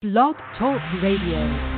Blog Talk Radio.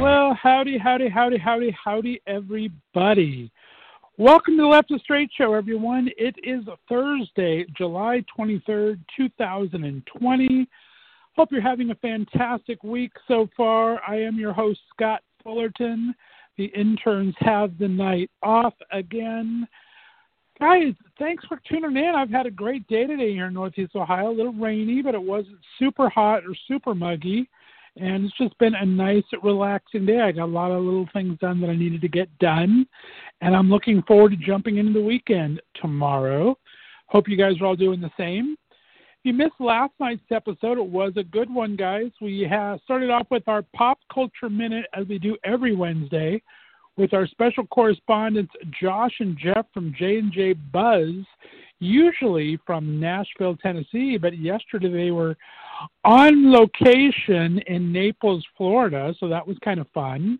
Well, howdy, howdy, howdy, howdy, howdy, everybody. Welcome to the Left of Straight Show, everyone. It is Thursday, July 23rd, 2020. Hope you're having a fantastic week so far. I am your host, Scott Fullerton. The interns have the night off again. Guys, thanks for tuning in. I've had a great day today here in Northeast Ohio. A little rainy, but it wasn't super hot or super muggy and it's just been a nice, relaxing day. I got a lot of little things done that I needed to get done, and I'm looking forward to jumping into the weekend tomorrow. Hope you guys are all doing the same. If you missed last night's episode, it was a good one, guys. We have started off with our pop culture minute as we do every Wednesday with our special correspondents Josh and Jeff from J and J Buzz, usually from Nashville, Tennessee, but yesterday they were on location in Naples, Florida, so that was kind of fun.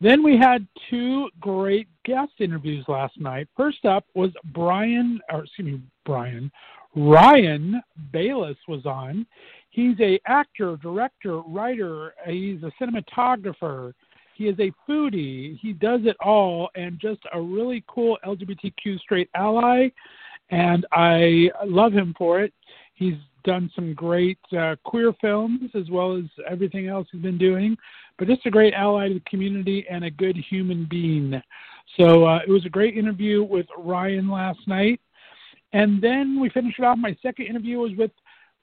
Then we had two great guest interviews last night. First up was Brian, or excuse me, Brian, Ryan Bayless was on. He's a actor, director, writer. He's a cinematographer. He is a foodie. He does it all, and just a really cool LGBTQ straight ally. And I love him for it. He's done some great uh, queer films as well as everything else he's been doing, but just a great ally to the community and a good human being. So uh, it was a great interview with Ryan last night. And then we finished it off. My second interview was with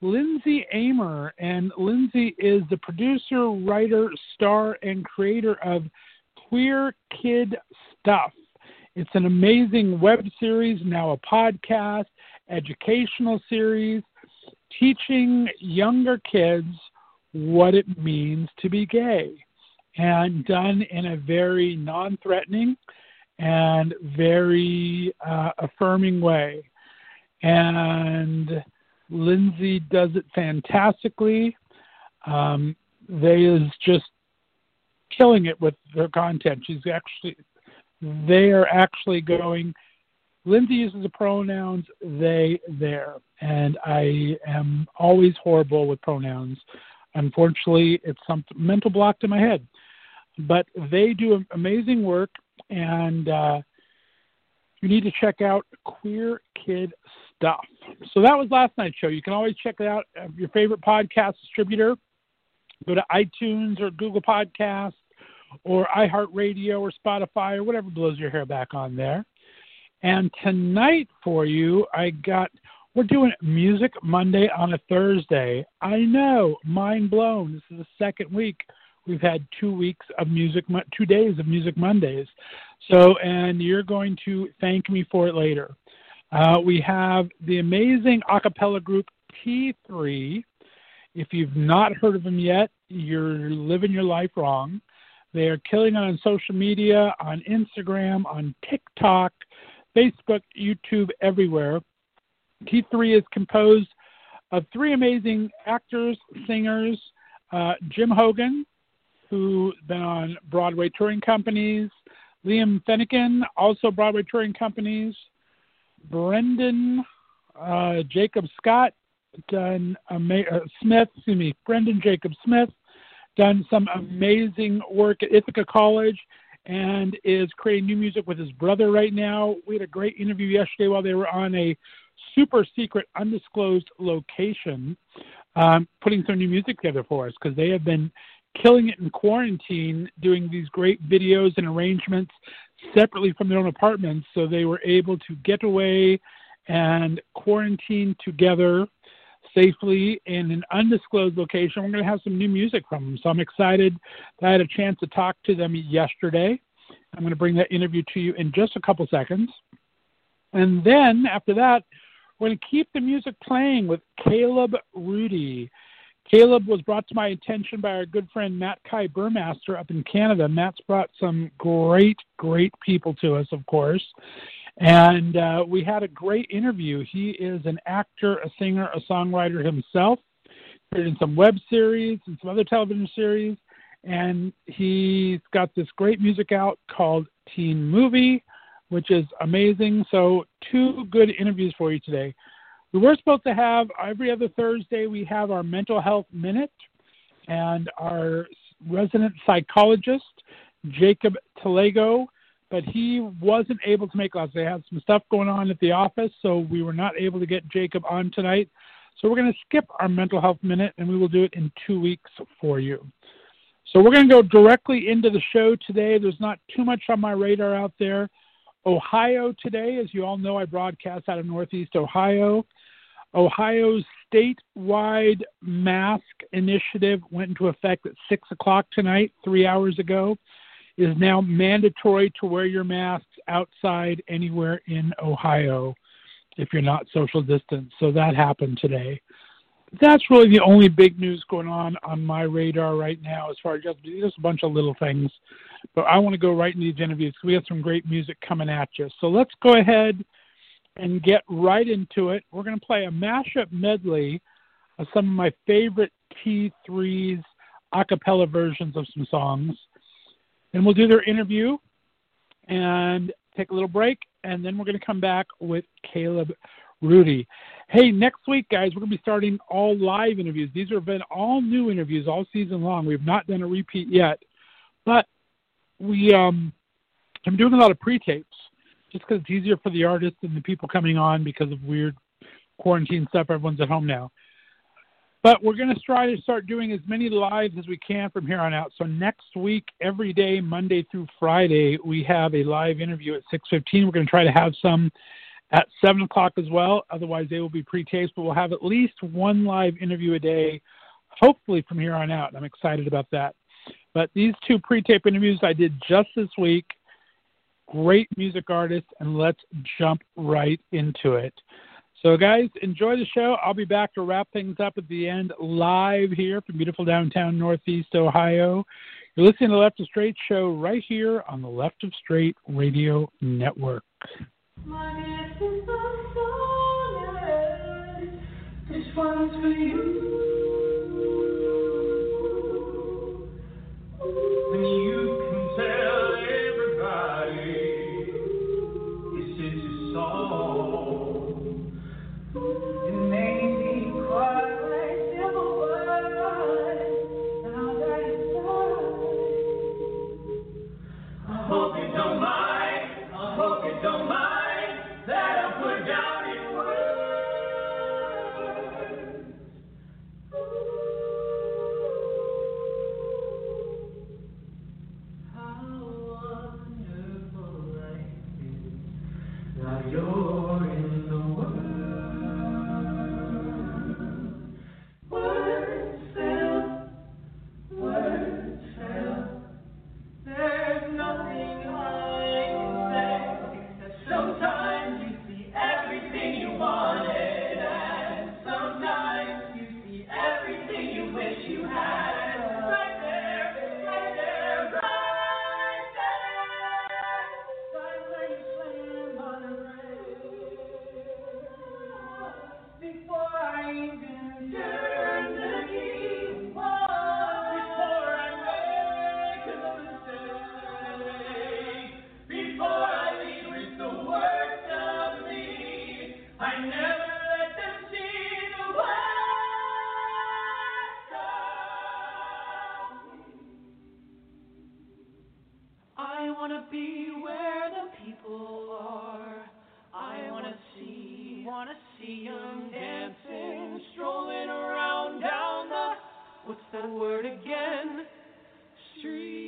Lindsay Amer, and Lindsay is the producer, writer, star, and creator of Queer Kid Stuff. It's an amazing web series, now a podcast, educational series teaching younger kids what it means to be gay and done in a very non threatening and very uh, affirming way. And Lindsay does it fantastically. Um, they is just killing it with their content. She's actually, they are actually going Lindsay uses the pronouns they, there, and I am always horrible with pronouns. Unfortunately, it's some mental block to my head. But they do amazing work, and uh, you need to check out Queer Kid Stuff. So that was last night's show. You can always check it out your favorite podcast distributor. Go to iTunes or Google Podcasts or iHeartRadio or Spotify or whatever blows your hair back on there. And tonight for you, I got we're doing Music Monday on a Thursday. I know, mind blown. This is the second week we've had two weeks of music, two days of Music Mondays. So, and you're going to thank me for it later. Uh, we have the amazing a cappella group T3. If you've not heard of them yet, you're living your life wrong. They are killing it on social media, on Instagram, on TikTok. Facebook, YouTube, everywhere. T3 is composed of three amazing actors, singers uh, Jim Hogan, who's been on Broadway touring companies, Liam Fennecken, also Broadway touring companies, Brendan uh, Jacob Scott, done ama- uh, Smith, excuse me, Brendan Jacob Smith, done some amazing work at Ithaca College and is creating new music with his brother right now. We had a great interview yesterday while they were on a super secret, undisclosed location. um, putting some new music together for us because they have been killing it in quarantine, doing these great videos and arrangements separately from their own apartments. So they were able to get away and quarantine together safely in an undisclosed location. We're going to have some new music from them. So I'm excited I had a chance to talk to them yesterday. I'm going to bring that interview to you in just a couple seconds. And then after that, we're going to keep the music playing with Kaleb Rudy. Kaleb was brought to my attention by our good friend Matt Kai Burmaster up in Canada. Matt's brought some great, great people to us, of course. And uh, we had a great interview. He is an actor, a singer, a songwriter himself. Appeared in some web series and some other television series. And he's got this great music out called Teen Movie, which is amazing. So, two good interviews for you today. We were supposed to have every other Thursday, we have our mental health minute, and our resident psychologist, Jacob Telego, but he wasn't able to make us. They had some stuff going on at the office, so we were not able to get Jacob on tonight. So we're going to skip our mental health minute, and we will do it in two weeks for you. So we're going to go directly into the show today. There's not too much on my radar out there. Ohio today, as you all know, I broadcast out of Northeast Ohio. Ohio's statewide mask initiative went into effect at 6 o'clock tonight, three hours ago. Is now mandatory to wear your masks outside anywhere in Ohio if you're not social distance. So that happened today. That's really the only big news going on on my radar right now as far as just, just a bunch of little things. But I want to go right into these interviews because we have some great music coming at you. So let's go ahead and get right into it. We're going to play a mashup medley of some of my favorite T3's a cappella versions of some songs. And we'll do their interview and take a little break, and then we're going to come back with Kaleb Rudy. Hey, next week, guys, we're going to be starting all live interviews. These have been all new interviews all season long. We've not done a repeat yet, but we um, I'm doing a lot of pre-tapes just because it's easier for the artists and the people coming on because of weird quarantine stuff. Everyone's at home now. But we're going to try to start doing as many lives as we can from here on out. So next week, every day, Monday through Friday, we have a live interview at 6:15. We're going to try to have some at 7 o'clock as well. Otherwise, they will be pre-taped. But we'll have at least one live interview a day, hopefully from here on out. I'm excited about that. But these two pre-tape interviews I did just this week great music artists, and let's jump right into it. So, guys, enjoy the show. I'll be back to wrap things up at the end live here from beautiful downtown Northeast Ohio. You're listening to Left of Straight show right here on the Left of Straight Radio Network. want to be where the people are. I want to see, want to see them dancing, strolling around down the, what's that word again? Street.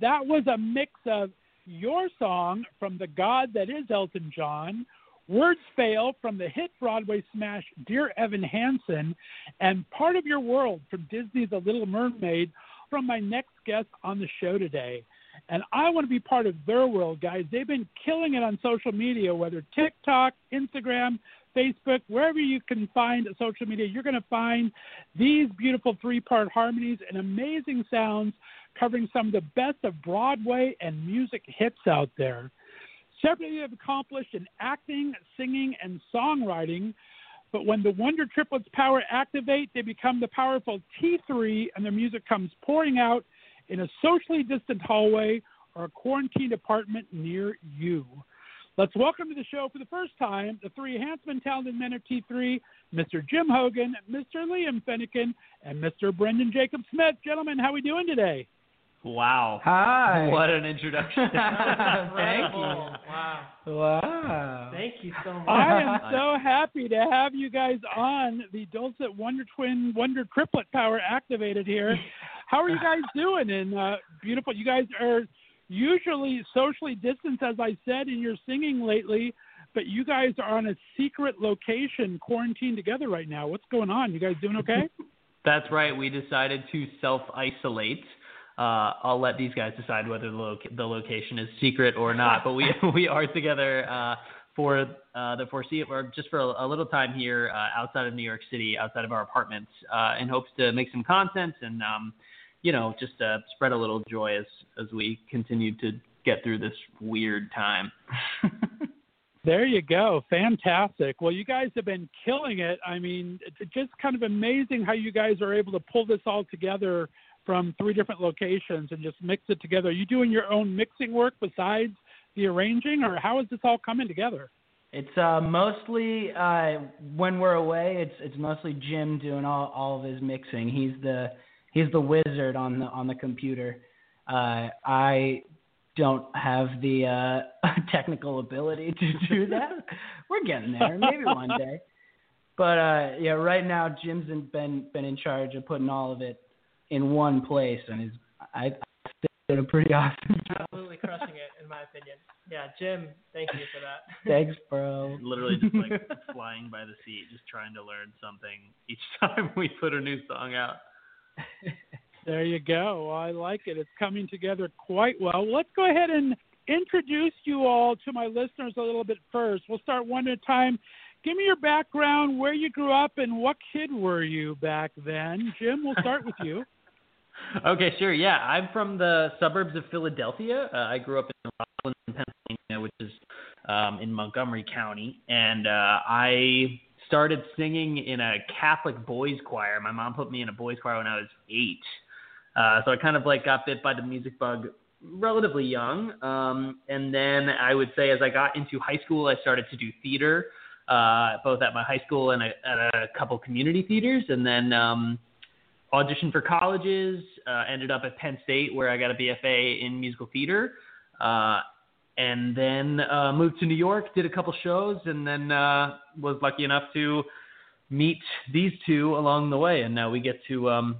That was a mix of your song from the God that is Elton John, Words Fail from the hit Broadway smash Dear Evan Hansen, and Part of Your World from Disney's The Little Mermaid from my next guest on the show today. And I want to be part of their world, guys. They've been killing it on social media, whether TikTok, Instagram, Facebook, wherever you can find social media, you're going to find these beautiful three part harmonies and amazing sounds covering some of the best of Broadway and music hits out there. Separately, accomplished in acting, singing, and songwriting. But when the Wonder Triplets power activate, they become the powerful T3, and their music comes pouring out in a socially distant hallway or a quarantined apartment near you. Let's welcome to the show for the first time the three handsome, talented men of T3, Mr. Jim Hogan, Mr. Liam Fennecken, and Mr. Brendan Jacob Smith. Gentlemen, how are we doing today? Wow. Hi. What an introduction. Thank you. Wow. Wow. Thank you so much. I am so happy to have you guys on the Dulcet Wonder Twin Wonder Triplet Power activated here. How are you guys doing? And uh, beautiful, you guys are usually socially distanced, as I said, in your singing lately. But you guys are on a secret location, quarantined together right now. What's going on? You guys doing okay? That's right. We decided to self isolate. Uh, I'll let these guys decide whether the, loc- the location is secret or not. But we we are together uh, for uh, the foreseeable, or just for a, a little time here uh, outside of New York City, outside of our apartments, uh, in hopes to make some content and um, you know just uh, spread a little joy as as we continue to get through this weird time. There you go. Fantastic. Well, you guys have been killing it. I mean, it's just kind of amazing how you guys are able to pull this all together from three different locations and just mix it together. Are you doing your own mixing work besides the arranging, or how is this all coming together? It's uh, mostly uh, when we're away. It's it's mostly Jim doing all, all of his mixing. He's the he's the wizard on the on the computer. Uh, I don't have the uh, technical ability to do that. we're getting there, maybe one day. But uh, yeah, right now Jim's been been in charge of putting all of it in one place, and is I, I did a pretty awesome job. Absolutely crushing it, in my opinion. Yeah, Jim, thank you for that. Thanks, bro. Literally just like flying by the seat, just trying to learn something each time we put a new song out. There you go. I like it. It's coming together quite well. Let's go ahead and introduce you all to my listeners a little bit first. We'll start one at a time. Give me your background, where you grew up, and what kid were you back then. Jim, we'll start with you. Okay, sure. Yeah, I'm from the suburbs of Philadelphia. Uh, I grew up in Rockland, Pennsylvania, which is um, in Montgomery County, and uh, I started singing in a Catholic boys choir. My mom put me in a boys choir when I was eight, uh, so I kind of like got bit by the music bug relatively young. Um, and then I would say as I got into high school, I started to do theater, uh, both at my high school and a, at a couple community theaters, and then. Um, auditioned for colleges, uh, ended up at Penn State where I got a BFA in musical theater, uh, and then uh, moved to New York, did a couple shows, and then uh, was lucky enough to meet these two along the way, and now we get to um,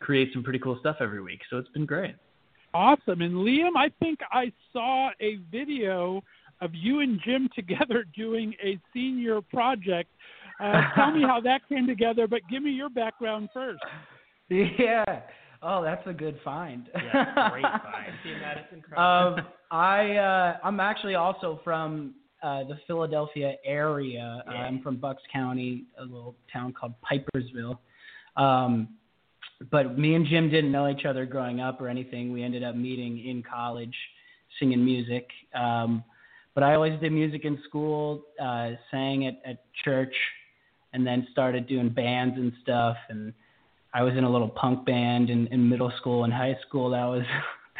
create some pretty cool stuff every week. So it's been great. Awesome. And Liam, I think I saw a video of you and Jim together doing a senior project. Uh, tell me how that came together, but give me your background first. Yeah. Oh, that's a good find. Yeah, great find. See Madison Cross. um, I uh, I'm actually also from uh, the Philadelphia area. Yeah. I'm from Bucks County, a little town called Pipersville. Um, but me and Jim didn't know each other growing up or anything. We ended up meeting in college, singing music. Um, but I always did music in school, uh, sang at, at church, and then started doing bands and stuff. And I was in a little punk band in, in middle school and high school. That was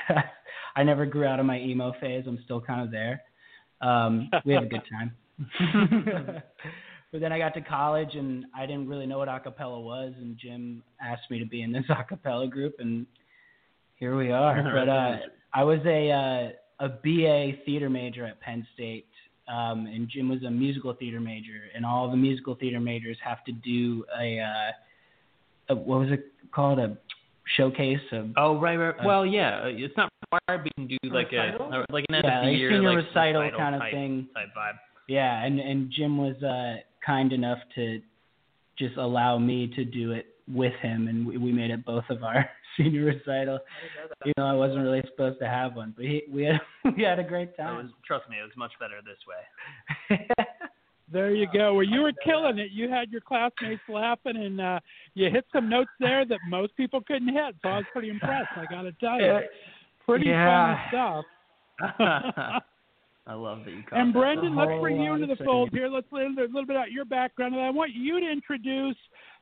I never grew out of my emo phase. I'm still kind of there. Um, we had a good time. but then I got to college and I didn't really know what acapella was, and Jim asked me to be in this acapella group, and here we are. but uh, I was a uh, a BA theater major at Penn State, um, and Jim was a musical theater major, and all the musical theater majors have to do a, uh, a what was it called a showcase of Oh right, right. Uh, well, yeah, uh, it's not required, but you can do like Recital? a like an end Yeah, of the like year senior like recital kind of type, thing. type vibe. Yeah, and and Jim was uh, kind enough to just allow me to do it with him, and we, we made it both of our senior recital. You know, I wasn't really supposed to have one, but he, we had we had a great It was, time. trust me, it was much better this way. There you go. Well, you were killing it. You had your classmates laughing, and uh, you hit some notes there that most people couldn't hit. So I was pretty impressed. I got to tell you, pretty Yeah. fun stuff. I love that you caught And that. Brendan, let's bring you into the fold here. Let's learn a little bit about your background, and I want you to introduce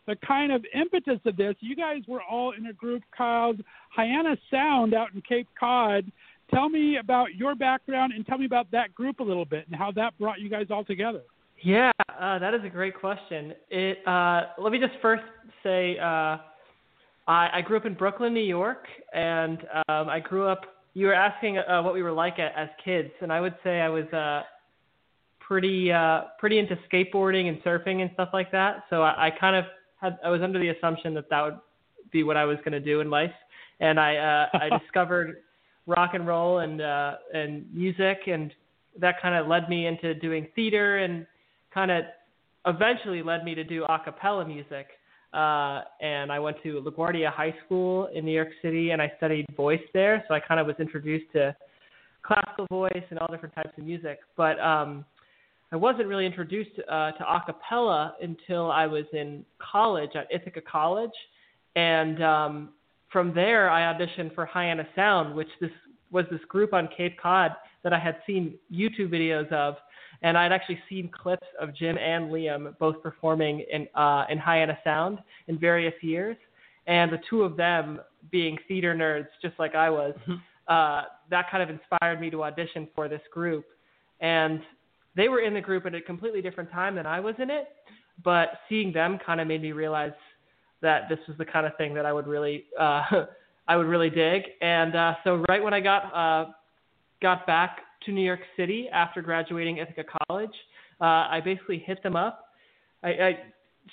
the kind of impetus of this. You guys were all in a group called Hyannis Sound out in Cape Cod. Tell me about your background and tell me about that group a little bit and how that brought you guys all together. Yeah, uh, that is a great question. It. Uh, let me just first say, uh, I, I grew up in Brooklyn, New York, and um, I grew up. You were asking uh, what we were like a, as kids, and I would say I was uh, pretty uh, pretty into skateboarding and surfing and stuff like that. So I, I kind of had. I was under the assumption that that would be what I was going to do in life, and I uh, I discovered rock and roll and uh, and music, and that kind of led me into doing theater and kind of eventually led me to do a cappella music. Uh, and I went to LaGuardia High School in New York City and I studied voice there. So I kind of was introduced to classical voice and all different types of music. But um, I wasn't really introduced uh, to a cappella until I was in college at Ithaca College. And um, from there, I auditioned for Hyannis Sound, which this was this group on Cape Cod that I had seen YouTube videos of and I'd actually seen clips of Jim and Liam both performing in uh, in Hyannis Sound in various years, and the two of them being theater nerds just like I was, uh, that kind of inspired me to audition for this group, and they were in the group at a completely different time than I was in it, but seeing them kind of made me realize that this was the kind of thing that I would really uh, I would really dig, and uh, so right when I got uh, got back to New York City after graduating Ithaca College. Uh, I basically hit them up. I, I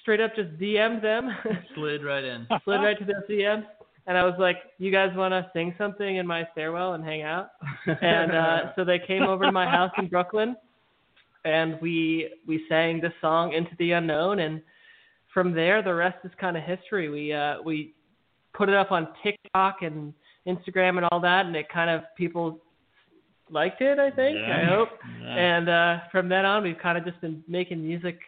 straight up just DM'd them, Slid right in. slid right to their DMs, and I was like, "You guys want to sing something in my stairwell and hang out?" And uh, so they came over to my house in Brooklyn, and we we sang this song "Into the Unknown," and from there the rest is kind of history. We uh, we put it up on TikTok and Instagram and all that, and it kind of people liked it. I think. I hope. Yeah. And uh, from then on, we've kind of just been making music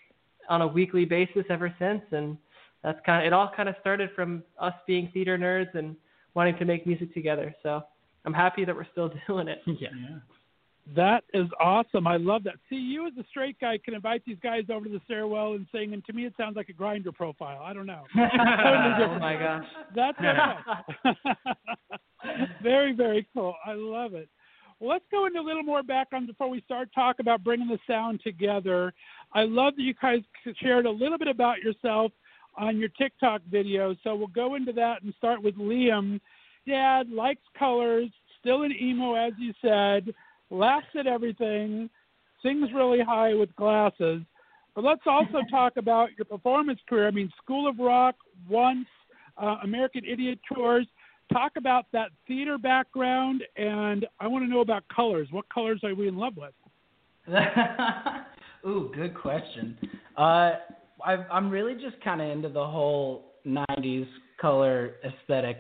on a weekly basis ever since, and that's kind of it. All kind of started from us being theater nerds and wanting to make music together. So I'm happy that we're still doing it. yeah. That is awesome. I love that. See, you as a straight guy can invite these guys over to the stairwell and sing, and to me, it sounds like a Grindr profile. I don't know. oh my gosh. That's okay. very, very cool. I love it. Well, let's go into a little more background before we start talk about bringing the sound together. I love that you guys shared a little bit about yourself on your TikTok video. So we'll go into that and start with Liam. Dad likes colors, still an emo, as you said, laughs at everything, sings really high with glasses. But let's also talk about your performance career. I mean, School of Rock, once, uh, American Idiot Tours. Talk about that theater background, and I want to know about colors. What colors are we in love with? Ooh, good question. Uh, i I'm really just kind of into the whole '90s color aesthetic.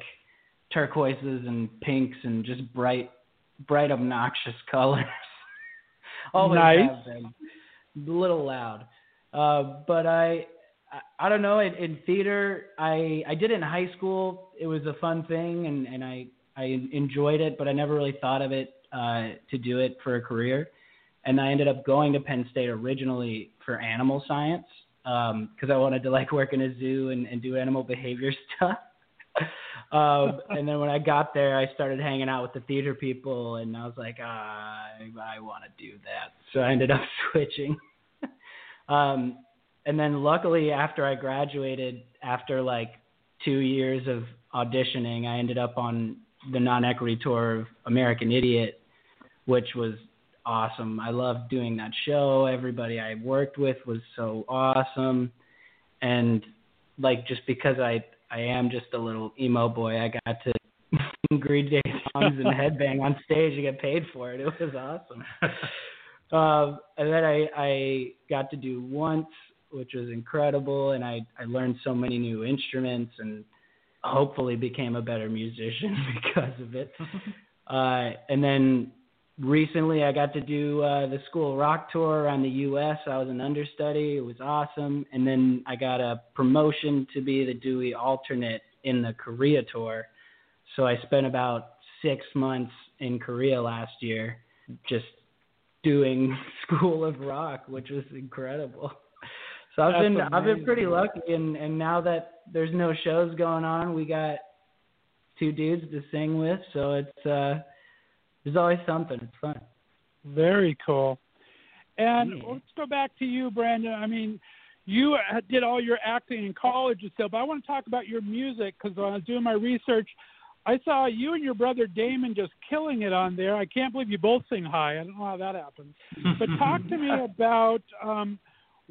turquoises and pinks and just bright, bright, obnoxious colors. Always Nice. have been. A little loud, uh, but I, I, I don't know. In, in theater, I I did it in high school. It was a fun thing, and and I I enjoyed it, but I never really thought of it uh, to do it for a career. And I ended up going to Penn State originally for animal science because I wanted to like work in a zoo and, and do animal behavior stuff. um, and then when I got there, I started hanging out with the theater people, and I was like, ah, I, I want to do that. So I ended up switching. um, and then luckily, after I graduated, after like two years of auditioning, I ended up on the non-equity tour of American Idiot, which was awesome. I loved doing that show. Everybody I worked with was so awesome, and like just because I I am just a little emo boy, I got to sing Green Day songs and headbang on stage and get paid for it. It was awesome. um, and then I I got to do once, which was incredible, and I I learned so many new instruments and hopefully became a better musician because of it. uh, and then recently I got to do uh, the school rock tour around the U.S. I was an understudy. It was awesome. And then I got a promotion to be the Dewey alternate in the Korea tour. So I spent about six months in Korea last year just doing School of Rock, which was incredible. So I've That's been I've been pretty lucky and and now that there's no shows going on, we got two dudes to sing with, so it's uh there's always something. It's fun. Very cool. And Yeah. let's go back to you, Brandon. I mean, you uh, did all your acting in college and stuff, but I want to talk about your music because when I was doing my research, I saw you and your brother Damon just killing it on there. I can't believe you both sing high. I don't know how that happens. But talk to me about um,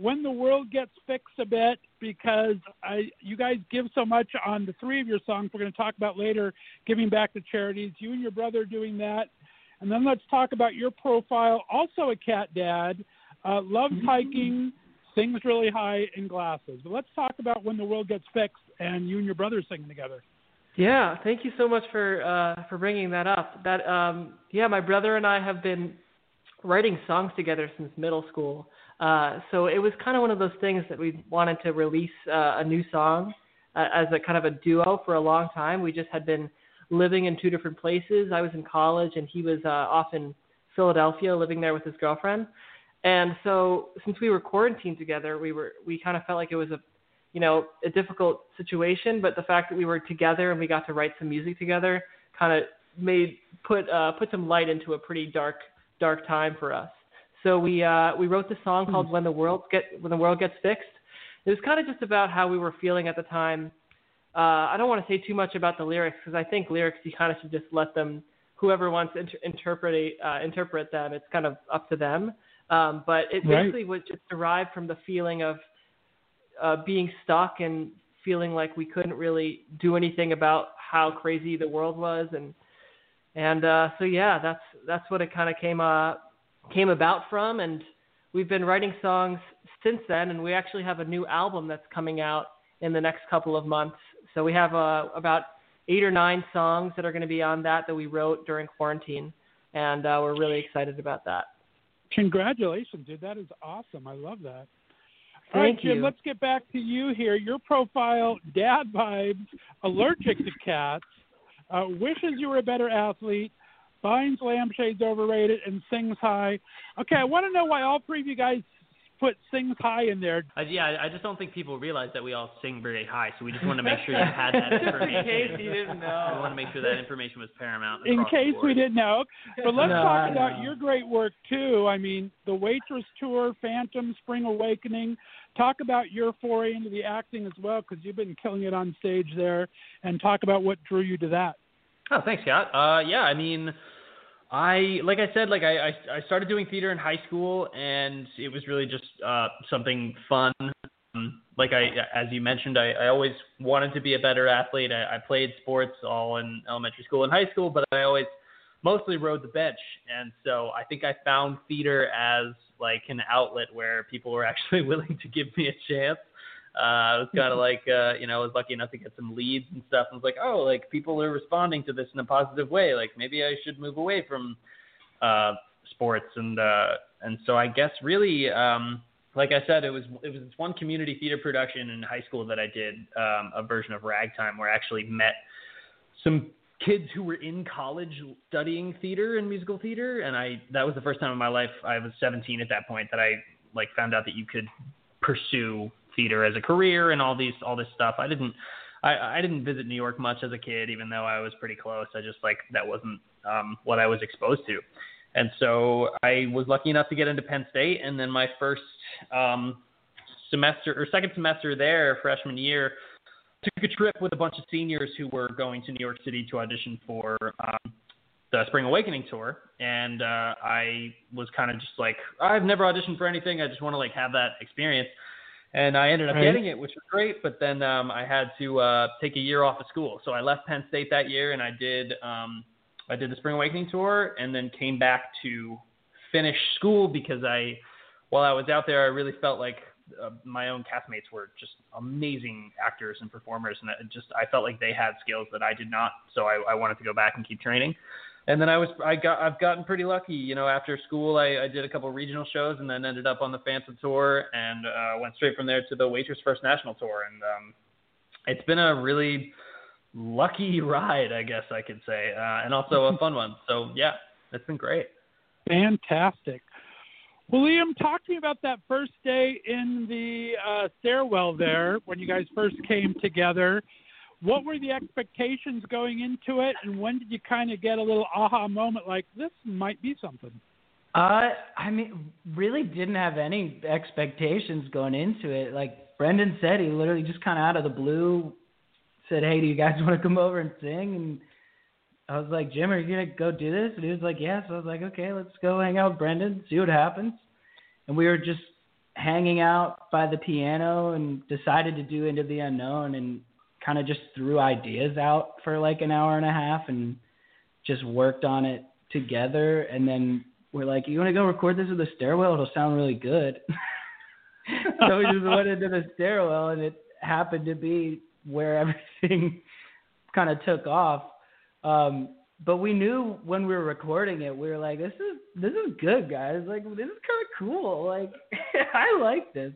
when the world gets fixed a bit because I, you guys give so much on the three of your songs. We're going to talk about later, giving back to charities. You and your brother are doing that. And then let's talk about your profile. Also a cat dad, uh, loves hiking, sings really high in glasses. But let's talk about when the world gets fixed and you and your brother singing together. Yeah, thank you so much for uh, for bringing that up. That um, yeah, my brother and I have been writing songs together since middle school. Uh, so it was kind of one of those things that we wanted to release uh, a new song uh, as a kind of a duo for a long time. We just had been living in two different places. I was in college and he was uh, off in Philadelphia, living there with his girlfriend. And so since we were quarantined together, we were we kind of felt like it was a you know, a difficult situation, but the fact that we were together and we got to write some music together kind of made put uh, put some light into a pretty dark dark time for us. So we uh, we wrote this song called "When the World Get When the World Gets Fixed." It was kind of just about how we were feeling at the time. Uh, I don't want to say too much about the lyrics because I think lyrics you kind of should just let them whoever wants to inter- interpret uh, interpret them. It's kind of up to them. Um, but it Right. basically was just derived from the feeling of uh, being stuck and feeling like we couldn't really do anything about how crazy the world was and and uh so yeah that's that's what it kind of came uh came about from and we've been writing songs since then and we actually have a new album that's coming out in the next couple of months so we have uh about eight or nine songs that are going to be on that that we wrote during quarantine and uh we're really excited about that Congratulations, dude. That is awesome. I love that. All right, Jim, you. let's get back to you here. Your profile, dad vibes, allergic to cats, uh, wishes you were a better athlete, finds lampshades overrated, and sings high. Okay, I want to know why all three of you guys put sings high in there. Uh, yeah, I just don't think people realize that we all sing very high, so we just want to make sure you had that Just in case you didn't know. We want to make sure that information was paramount. In case we didn't know. But let's No, talk about know. your great work too. I mean, the Waitress Tour, Phantom, Spring Awakening. Talk about your foray into the acting as well, because you've been killing it on stage there, and talk about what drew you to that. Oh, thanks, Scott. Uh, yeah, I mean, I like I said, like I, I I started doing theater in high school, and it was really just uh, something fun. Um, like I, as you mentioned, I, I always wanted to be a better athlete. I, I played sports all in elementary school and high school, but I always mostly rode the bench, and so I think I found theater as like an outlet where people were actually willing to give me a chance. Uh, it was kind of like, uh, you know, I was lucky enough to get some leads and stuff. And I was like, oh, like people are responding to this in a positive way. Like maybe I should move away from uh, sports. And uh, and so I guess really, um, like I said, it was it was this one community theater production in high school that I did um, a version of Ragtime where I actually met some kids who were in college studying theater and musical theater and I that was the first time in my life I was 17 at that point that I like found out that you could pursue theater as a career and all these all this stuff. I didn't I, I didn't visit New York much as a kid even though I was pretty close. I just like that wasn't um what I was exposed to. And so I was lucky enough to get into Penn State and then my first um semester or second semester there freshman year took a trip with a bunch of seniors who were going to New York City to audition for um, the Spring Awakening tour, and uh, I was kind of just like, I've never auditioned for anything. I just want to like have that experience, and I ended up Right. getting it, which was great. But then um, I had to uh, take a year off of school, so I left Penn State that year, and I did um, I did the Spring Awakening tour, and then came back to finish school because I, while I was out there, I really felt like uh, my own castmates were just amazing actors and performers, and just I felt like they had skills that I did not. So I, I wanted to go back and keep training. And then I was I got I've gotten pretty lucky. You know, after school I, I did a couple regional shows and then ended up on the Phantom tour and uh, went straight from there to the Waitress First National tour. And um, it's been a really lucky ride, I guess I could say, uh, and also a fun one. So yeah, it's been great. Fantastic. Well, Liam, talk to me about that first day in the uh, stairwell there when you guys first came together. What were the expectations going into it, and when did you kind of get a little aha moment like this might be something? Uh, I mean, really didn't have any expectations going into it. Like Brendan said, he literally just kind of out of the blue said, "Hey, do you guys want to come over and sing?" And I was like, "Jim, are you gonna go do this?" And he was like, "Yeah." So I was like, "Okay, let's go hang out with Brendan, see what happens." And we were just hanging out by the piano and decided to do Into the Unknown and kind of just threw ideas out for like an hour and a half and just worked on it together and then we're like, You wanna go record this with the stairwell? It'll sound really good. so we just went into the stairwell and it happened to be where everything kind of took off. Um but we knew when we were recording it, we were like, "This is this is good, guys. Like, this is kind of cool. Like, I like this."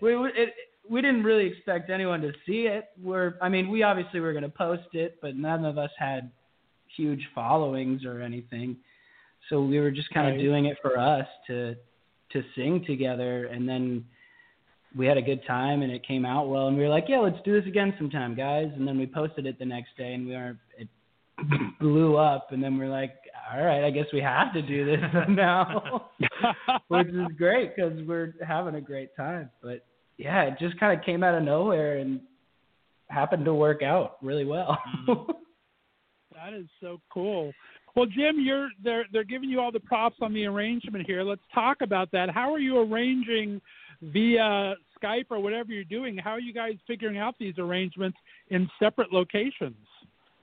We we- it, we didn't really expect anyone to see it. We're, I mean, we obviously were going to post it, but none of us had huge followings or anything. So we were just kind Right. of doing it for us to to sing together, and then we had a good time, and it came out well. And we were like, "Yeah, let's do this again sometime, guys." And then we posted it the next day, and we were it blew up. And then we're like, "All right, I guess we have to do this now." which is great because we're having a great time. But yeah, it just kind of came out of nowhere and happened to work out really well. Mm-hmm. That is so cool. Well, Jim, you're they're they're giving you all the props on the arrangement here. Let's talk about that. How are you arranging via Skype or whatever you're doing? How are you guys figuring out these arrangements in separate locations?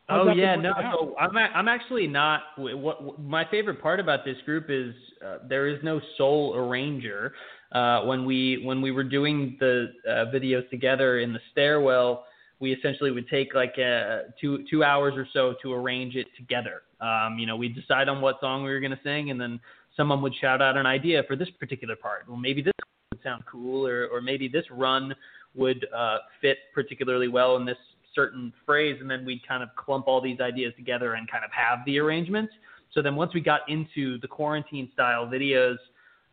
How's Oh yeah, no. out? So I'm a- I'm actually not. What, what my favorite part about this group is uh, there is no sole arranger. Uh, when we when we were doing the uh, videos together in the stairwell, we essentially would take like uh, two two hours or so to arrange it together. Um, you know, we'd decide on what song we were going to sing, and then someone would shout out an idea for this particular part. Well, maybe this would sound cool, or or maybe this run would uh, fit particularly well in this certain phrase, and then we'd kind of clump all these ideas together and kind of have the arrangement. So then once we got into the quarantine style videos,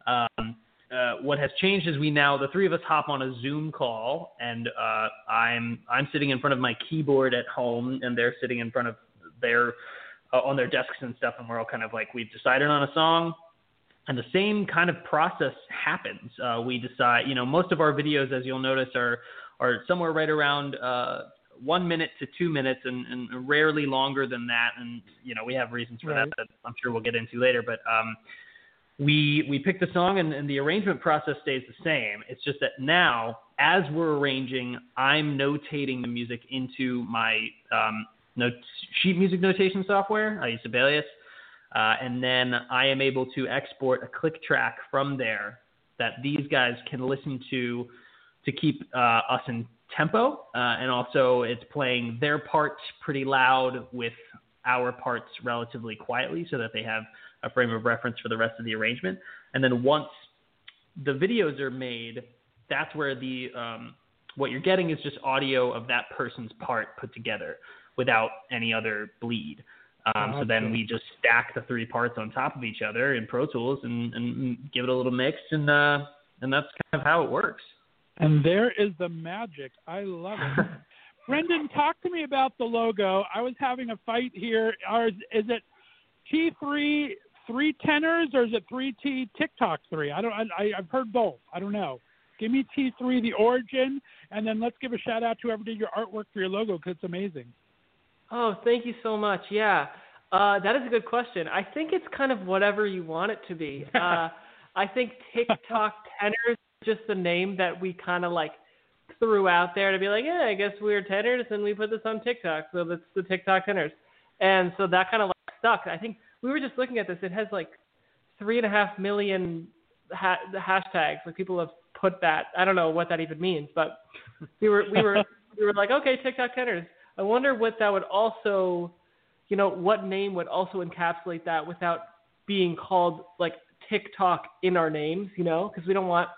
um, uh, what has changed is we now the three of us hop on a Zoom call, and uh, I'm I'm sitting in front of my keyboard at home, and they're sitting in front of their uh, on their desks and stuff, and we're all kind of like we've decided on a song, and the same kind of process happens. Uh, we decide, you know, most of our videos, as you'll notice, are are somewhere right around uh, one minute to two minutes, and, and rarely longer than that. And you know, we have reasons for Right. that that I'm sure we'll get into later. But um, we we pick the song, and, and the arrangement process stays the same. It's just that now, as we're arranging, I'm notating the music into my um, note, sheet music notation software. I use Sibelius. Uh, and then I am able to export a click track from there that these guys can listen to to keep uh, us in tempo, uh, and also it's playing their parts pretty loud with our parts relatively quietly, so that they have a frame of reference for the rest of the arrangement. And then once the videos are made, that's where the um, what you're getting is just audio of that person's part put together without any other bleed. Um, so then we just stack the three parts on top of each other in Pro Tools and, and give it a little mix, and uh, and that's kind of how it works. And there is the magic. I love it. Brendan, talk to me about the logo. I was having a fight here. Are, is it T3 three tenors or is it three T TikTok three? I don't. I, I've heard both. I don't know. Give me T3, the origin, and then let's give a shout out to whoever did your artwork for your logo because it's amazing. Oh, thank you so much. Yeah, uh, that is a good question. I think it's kind of whatever you want it to be. Uh, I think TikTok tenors is just the name that we kind of like threw out there to be like, yeah, I guess we're tenors and we put this on TikTok, so that's the TikTok tenors. And so that kind of like stuck. I think we were just looking at this. It has like three and a half million ha- hashtags. Like people have put that. I don't know what that even means, but we were we were we were like, okay, TikTok tenors. I wonder what that would also, you know, what name would also encapsulate that without being called like TikTok in our names, you know, because we don't want,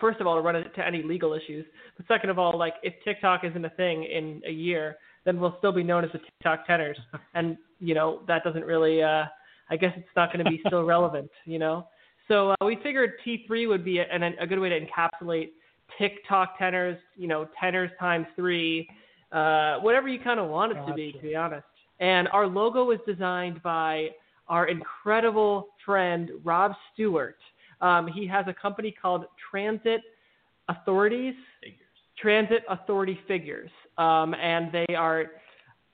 first of all, to run into any legal issues. But second of all, like if TikTok isn't a thing in a year, then we'll still be known as the TikTok tenors, and you know that doesn't really. uh I guess it's not going to be still relevant, you know. So uh, we figured T3 would be a, a good way to encapsulate TikTok tenors, you know, tenors times three, uh, whatever you kind of want it to be, to be honest. And our logo was designed by our incredible friend Rob Stewart. Um, he has a company called Transit Authorities, Transit Authority Figures, um, and they are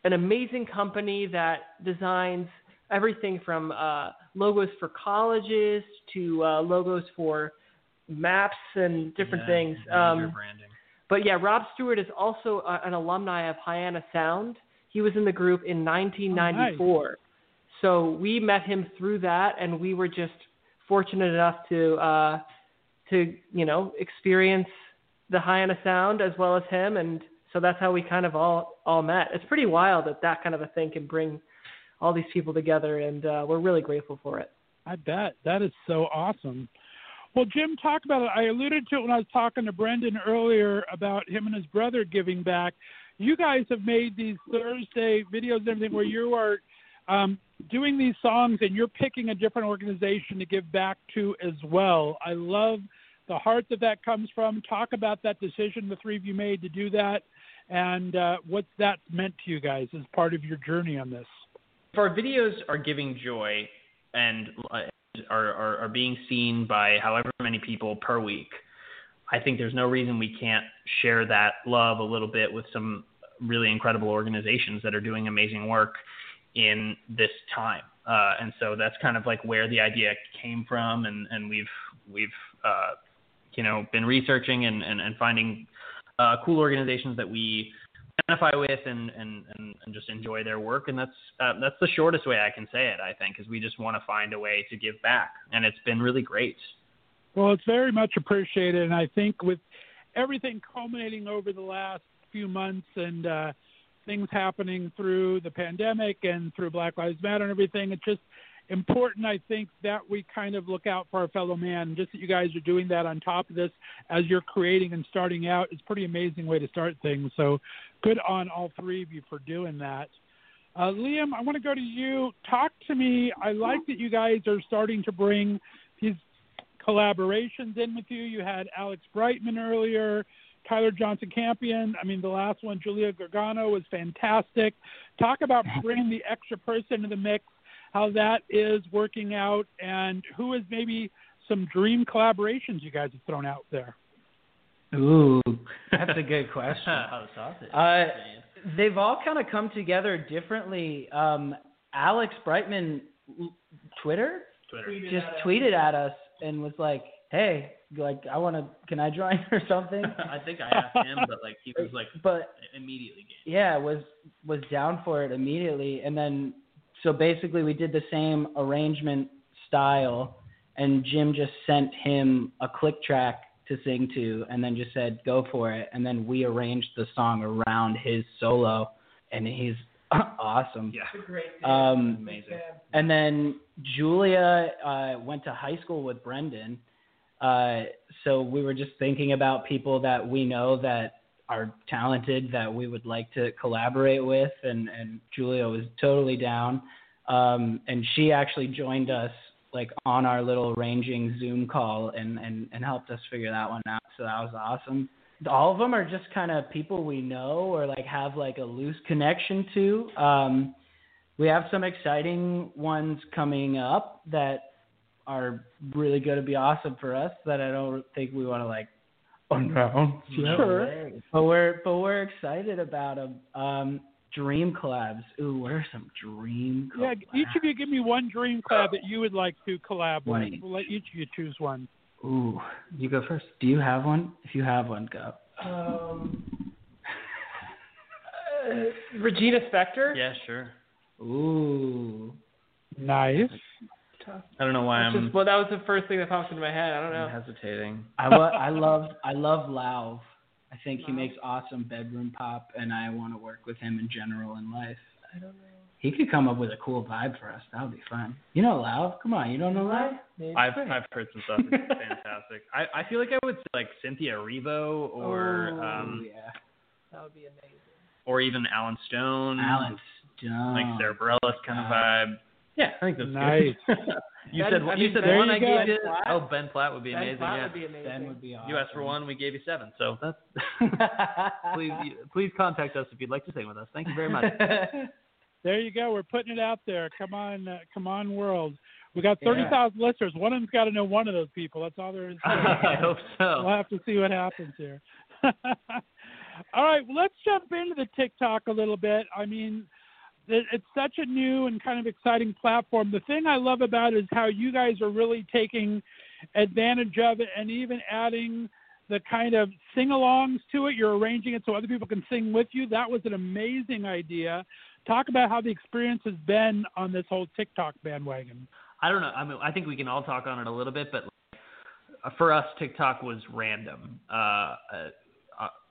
an amazing company that designs everything from uh, logos for colleges to uh, logos for maps and different Yeah, things. Um, branding. but yeah, Rob Stewart is also uh, an alumni of Hyannis Sound. He was in the group in 1994. So we met him through that, and we were just fortunate enough to uh, to you know experience the Hyannis Sound as well as him, and so that's how we kind of all all met. It's pretty wild that that kind of a thing can bring all these people together, and uh, we're really grateful for it. I bet that is so awesome. Well, Jim, talk about it. I alluded to it when I was talking to Brendan earlier about him and his brother giving back. You guys have made these Thursday videos and everything where you are um, doing these songs and you're picking a different organization to give back to as well. I love the heart that that comes from. Talk about that decision the three of you made to do that and uh, that meant to you guys as part of your journey on this. if our videos are giving joy and uh, are, are, are being seen by however many people per week, I think there's no reason we can't share that love a little bit with some really incredible organizations that are doing amazing work in this time. Uh, and so that's kind of like where the idea came from, and, and we've we've uh, you know been researching and, and, and finding uh, cool organizations that we identify with and, and, and, and just enjoy their work. And that's uh, that's the shortest way I can say it. I think is we just want to find a way to give back, and it's been really great. Well, it's very much appreciated, and I think with everything culminating over the last few months and uh, things happening through the pandemic and through Black Lives Matter and everything, it's just important, I think, that we kind of look out for our fellow man. Just that you guys are doing that on top of this as you're creating and starting out is pretty amazing way to start things. So good on all three of you for doing that. Uh, Liam, I want to go to you. Talk to me. I like that you guys are starting to bring these collaborations in with you. You had Alex Brightman earlier, Tyler Johnson Campion. I mean, the last one, Julia Gargano, was fantastic. Talk about bringing the extra person to the mix, how that is working out, and who is maybe some dream collaborations you guys have thrown out there. Ooh, that's a good question. How the sausage. Uh, they've all kind of come together differently. Um, Alex Brightman, l- Twitter, Twitter. just tweeted at us and was like, "Hey, like I want to, can I join or something?" I think I asked him, but like he was like but immediately game. yeah, was was down for it immediately, and then so basically we did the same arrangement style, and Jim just sent him a click track to sing to, and then just said go for it, and then we arranged the song around his solo, and he's awesome. Yeah. It's a great dude. Um, Amazing. and then Julia uh, went to high school with Brendan. Uh, so we were just thinking about people that we know that are talented that we would like to collaborate with, and, and Julia was totally down. Um, and she actually joined us like on our little arranging Zoom call and, and, and helped us figure that one out. So that was awesome. All of them are just kind of people we know or like have like a loose connection to. Um, we have some exciting ones coming up that are really going to be awesome for us that I don't think we want to like announce. yet. Sure. But we're but we're excited about them. Um, dream collabs. Ooh, what are some dream Yeah, each of you give me one dream collab that you would like to collab with. Right. We'll let each of you choose one. Ooh, you go first. Do you have one? If you have one, go. Um, uh, Regina Spektor. Yeah, sure. Ooh. Nice. I don't know why That's I'm, just, well, that was the first thing that popped into my head. I don't know. I'm hesitating. I lo- I love I love Lauv. I think he makes awesome bedroom pop, and I want to work with him in general in life. I don't know. He could come up with a cool vibe for us. That would be fun. You know Lauv? Come on, you don't know Lauv? I've I've heard some stuff. It's fantastic. I, I feel like I would say like Cynthia Erivo or Oh, um yeah. That would be amazing. or even Alan Stone. Alan Stone. like Sarah Bareilles kind of vibe. Yeah, I think that's Nice. good. you Ben- said I you said there one. you I go. gave you. Ben Platt. Oh, Ben Platt would be Ben amazing. Platt yeah. would be amazing. Ben would be awesome. You asked for one, we gave you seven. So that's please please contact us if you'd like to sing with us. Thank you very much. There you go. We're putting it out there. Come on, uh, come on, world. We got Yeah. thirty thousand listeners. One of them's got to know one of those people. That's all there is. I hope so. We'll have to see what happens here. all right, well, let's jump into the TikTok a little bit. I mean, it, it's such a new and kind of exciting platform. The thing I love about it is how you guys are really taking advantage of it and even adding the kind of sing-alongs to it. You're arranging it so other people can sing with you. That was an amazing idea. Talk about how the experience has been on this whole TikTok bandwagon. I don't know. I mean, I think we can all talk on it a little bit, but for us, TikTok was random. Uh, uh,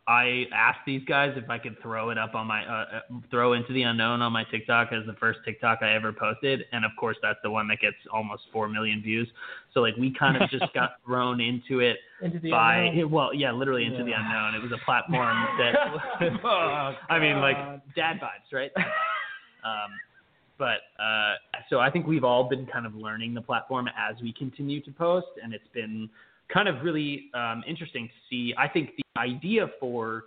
I asked these guys if I could throw it up on my uh, uh, throw into the unknown on my TikTok as the first TikTok I ever posted, and of course that's the one that gets almost four million views. So like we kind of just got thrown into it Into the by unknown. well yeah literally into the unknown. It was a platform that I mean like dad vibes right. um, but uh, so I think we've all been kind of learning the platform as we continue to post, and it's been kind of really um, interesting to see. I think the idea for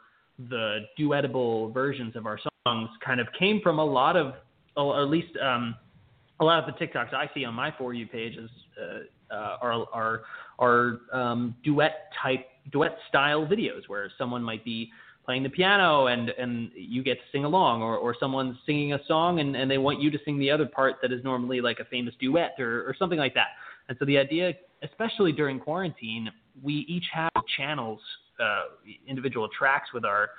the duettable versions of our songs kind of came from a lot of, or at least um, a lot of the TikToks I see on my for you pages uh, uh, are are are um, duet type duet style videos where someone might be playing the piano and and you get to sing along or, or someone's singing a song and, and they want you to sing the other part that is normally like a famous duet or, or something like that. And so the idea, especially during quarantine, we each have channels, uh, individual tracks with our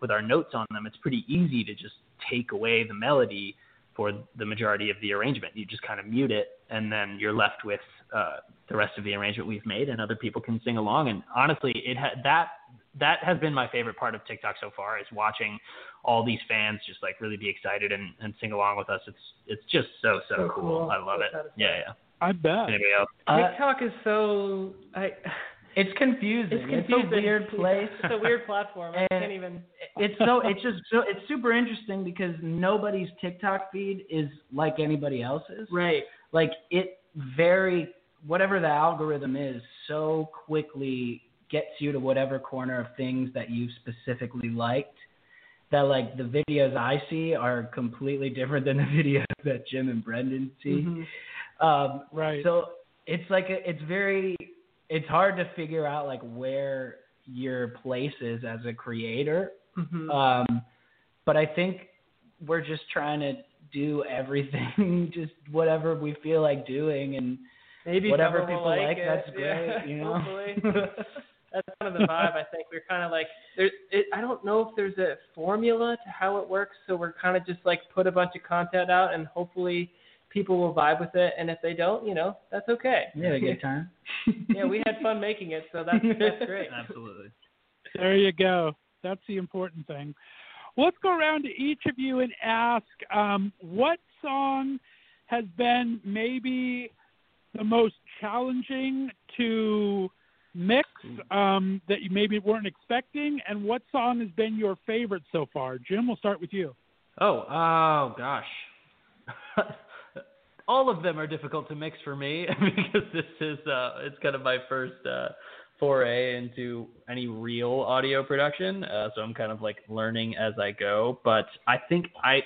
with our notes on them. It's pretty easy to just take away the melody for the majority of the arrangement. You just kind of mute it, and then you're left with uh, the rest of the arrangement we've made, and other people can sing along. And honestly, it ha- that that has been my favorite part of TikTok so far is watching all these fans just like really be excited and, and sing along with us. It's it's just so so, So cool. cool. I love So it. satisfying. Yeah, yeah. I bet. Anybody else? Uh, TikTok is so I. it's confusing. It's confusing. It's a weird place. It's a weird platform. I And- can't even. it's so it's just so it's super interesting because nobody's TikTok feed is like anybody else's. Right. Like it very whatever the algorithm is so quickly gets you to whatever corner of things that you specifically liked that like the videos I see are completely different than the videos that Jim and Brendan see. Mhm. Um Right. so it's like a, it's very it's hard to figure out like where your place is as a creator. Mhm. Um, but I think we're just trying to do everything, just whatever we feel like doing, and Maybe whatever people like, it. that's Yeah, great, you know? Hopefully. that's kind of the vibe. I think we're kind of like there. It, I don't know if there's a formula to how it works, so we're kind of just like put a bunch of content out, and hopefully people will vibe with it, and if they don't, you know, that's okay. We had a good time. yeah, we had fun making it, so that's that's great. Absolutely. There you go. That's the important thing. Let's go around to each of you and ask um, what song has been maybe the most challenging to mix um, that you maybe weren't expecting, and what song has been your favorite so far? Jim, we'll start with you. Oh, oh gosh. All of them are difficult to mix for me because this is uh it's kind of my first uh foray into any real audio production. Uh so I'm kind of like learning as I go, but I think I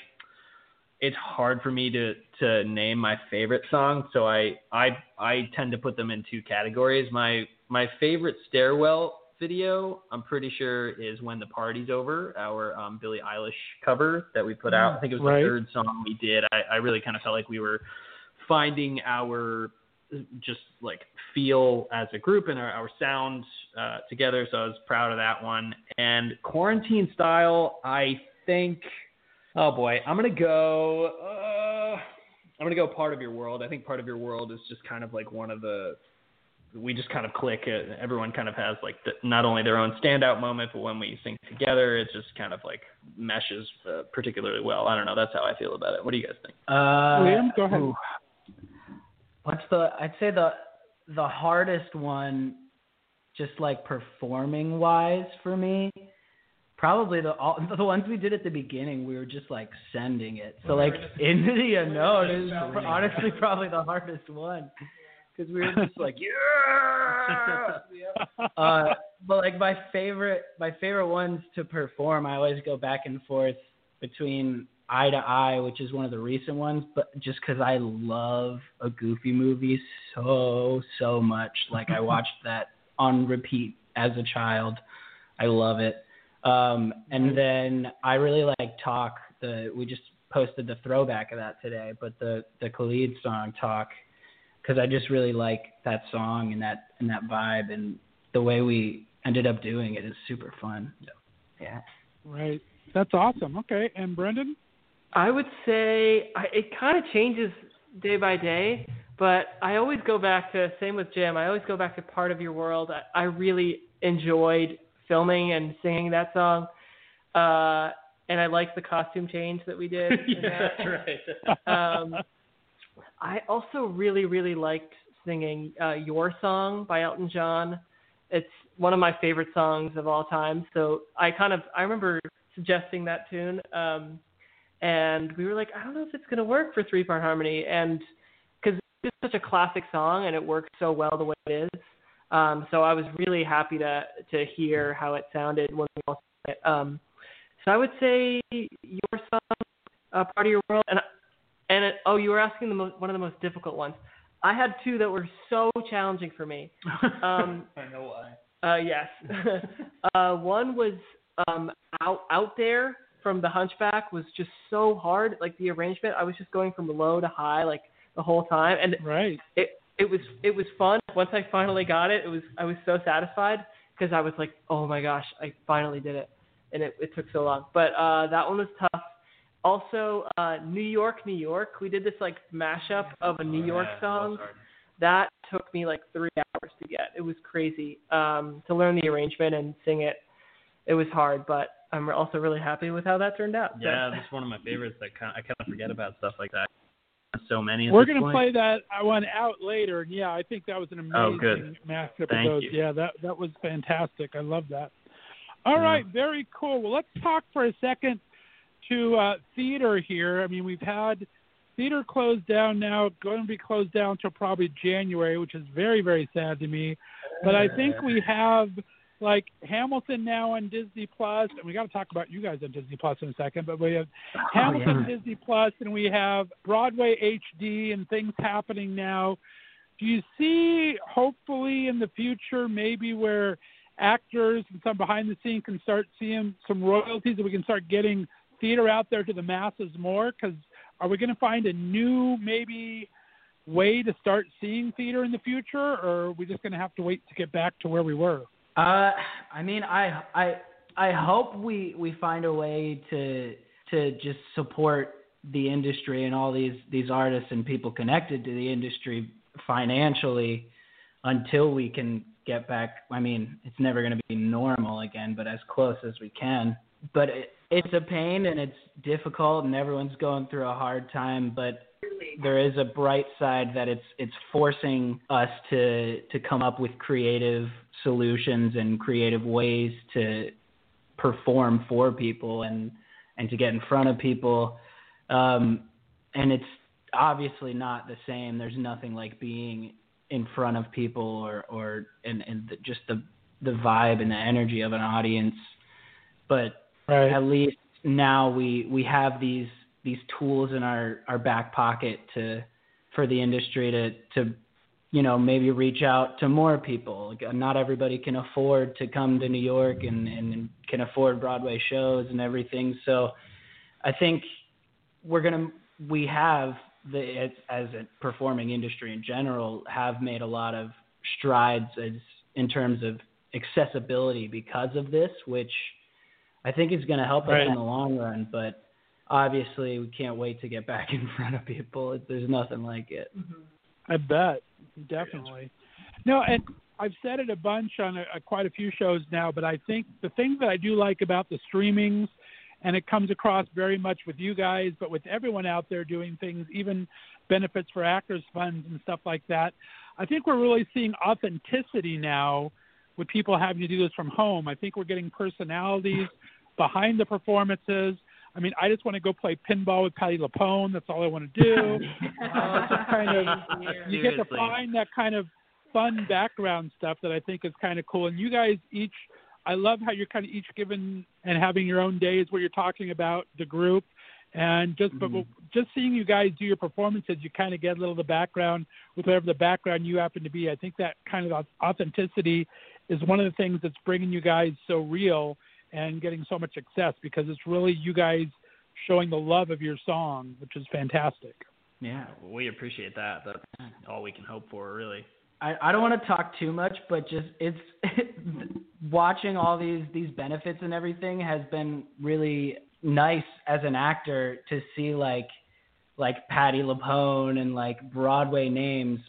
it's hard for me to to name my favorite song, so I I I tend to put them in two categories. My my favorite stairwell video, I'm pretty sure, is "When the Party's Over," our um, Billie Eilish cover that we put out. I think it was Right. the third song we did. I, I really kind of felt like we were finding our just like feel as a group and our, our sound uh, together. So I was proud of that one. And quarantine style, I think. Oh boy, I'm gonna go. Uh, I'm gonna go part of your world. I think part of your world is just kind of like one of the. We just kind of click. Uh, everyone kind of has like the, not only their own standout moment, but when we sing together, it just kind of like meshes uh, particularly well. I don't know. That's how I feel about it. What do you guys think? Uh, William, go ahead. ooh. What's the? I'd say the the hardest one, just like performing wise for me. Probably the all, the ones we did at the beginning, we were just like sending it. So like into the unknown is honestly probably the hardest one because we were just like yeah. uh, but like my favorite, my favorite ones to perform, I always go back and forth between Eye to Eye, which is one of the recent ones, but just because I love a Goofy movie so so much, like I watched that on repeat as a child. I love it. Um, and then I really like Talk. The we just posted the throwback of that today, but the the Khalid song Talk because I just really like that song and that and that vibe and the way we ended up doing it is super fun. Yeah. Right. That's awesome. Okay. And Brendan? I would say I, it kind of changes day by day, but I always go back to same with Jim. I always go back to part of your world. I, I really enjoyed filming and singing that song, uh, and I like the costume change that we did. in that. right. um, I also really, really liked singing uh, "Your Song" by Elton John. It's one of my favorite songs of all time. So I kind of I remember suggesting that tune, um, and we were like, I don't know if it's gonna work for three part harmony, and because it's such a classic song and it works so well the way it is. Um, so I was really happy to to hear how it sounded when we all sang it. Um, so I would say your song, uh, part of your world, and and it, oh, you were asking the most, one of the most difficult ones. I had two that were so challenging for me. Um, I know why. uh, yes. uh, one was um, out out there from the Hunchback was just so hard. Like the arrangement, I was just going from low to high like the whole time, and Right. it it was it was fun. Once I finally got it, it was I was so satisfied because I was like, oh my gosh, I finally did it, and it it took so long. But uh, that one was tough. Also, uh, New York, New York. We did this like mashup of a New York song. That took me like three hours to get. It was crazy um, to learn the arrangement and sing it. It was hard, but I'm also really happy with how that turned out. So- Yeah, that's one of my favorites. That kind of, I kind of forget about stuff like that. So many. We're going to point. play that one out later. And yeah, I think that was an amazing Oh, good. mashup of Thank those. you. Yeah, that that was fantastic. I love that. All Yeah. right, very cool. Well, let's talk for a second to uh, theater here. I mean, we've had theater closed down now, going to be closed down until probably January, which is very, very sad to me. But I think we have like Hamilton now on Disney Plus, and we got to talk about you guys on Disney Plus in a second. But we have oh, Hamilton Disney Plus, and we have Broadway HD and things happening now. Do you see, hopefully, in the future, maybe where actors and some behind the scenes can start seeing some royalties, and we can start getting theater out there to the masses more? Because are we going to find a new, maybe, way to start seeing theater in the future, or are we just going to have to wait to get back to where we were? Uh, I mean, I I I hope we we find a way to to just support the industry and all these these artists and people connected to the industry financially until we can get back. I mean, it's never going to be normal again, but as close as we can. But it, it's a pain and it's difficult, and everyone's going through a hard time. But there is a bright side that it's it's forcing us to to come up with creative solutions and creative ways to perform for people and and to get in front of people. Um, and it's obviously not the same. There's nothing like being in front of people or or and and the, just the the vibe and the energy of an audience. But Right. at least now we we have these these tools in our our back pocket to for the industry to to you know maybe reach out to more people uh, not everybody can afford to come to new york and and can afford broadway shows and everything so i think we're going to we have the as, as a performing industry in general have made a lot of strides as in terms of accessibility because of this which i think it's going to help us in the long run but obviously we can't wait to get back in front of people there's nothing like it mm-hmm. I bet, definitely. No, and I've said it a bunch on a, a, quite a few shows now, but I think the thing that I do like about the streamings, and it comes across very much with you guys, but with everyone out there doing things, even benefits for actors funds and stuff like that. I think we're really seeing authenticity now with people having to do this from home. I think we're getting personalities behind the performances. I mean, I just want to go play pinball with Patti LuPone. That's all I want to do. Uh, just kind of you get to find that kind of fun background stuff that I think is kind of cool. And you guys each, I love how you're kind of each given and having your own days where you're talking about the group. And just but Mhm. just seeing you guys do your performances, you kind of get a little of the background with whatever the background you happen to be. I think that kind of authenticity is one of the things that's bringing you guys so real and getting so much success because it's really you guys showing the love of your song, which is fantastic. yeah We appreciate that. That's all we can hope for, really. I, I don't want to talk too much, but just it's watching all these these benefits and everything has been really nice as an actor to see like like Patti LuPone and like Broadway names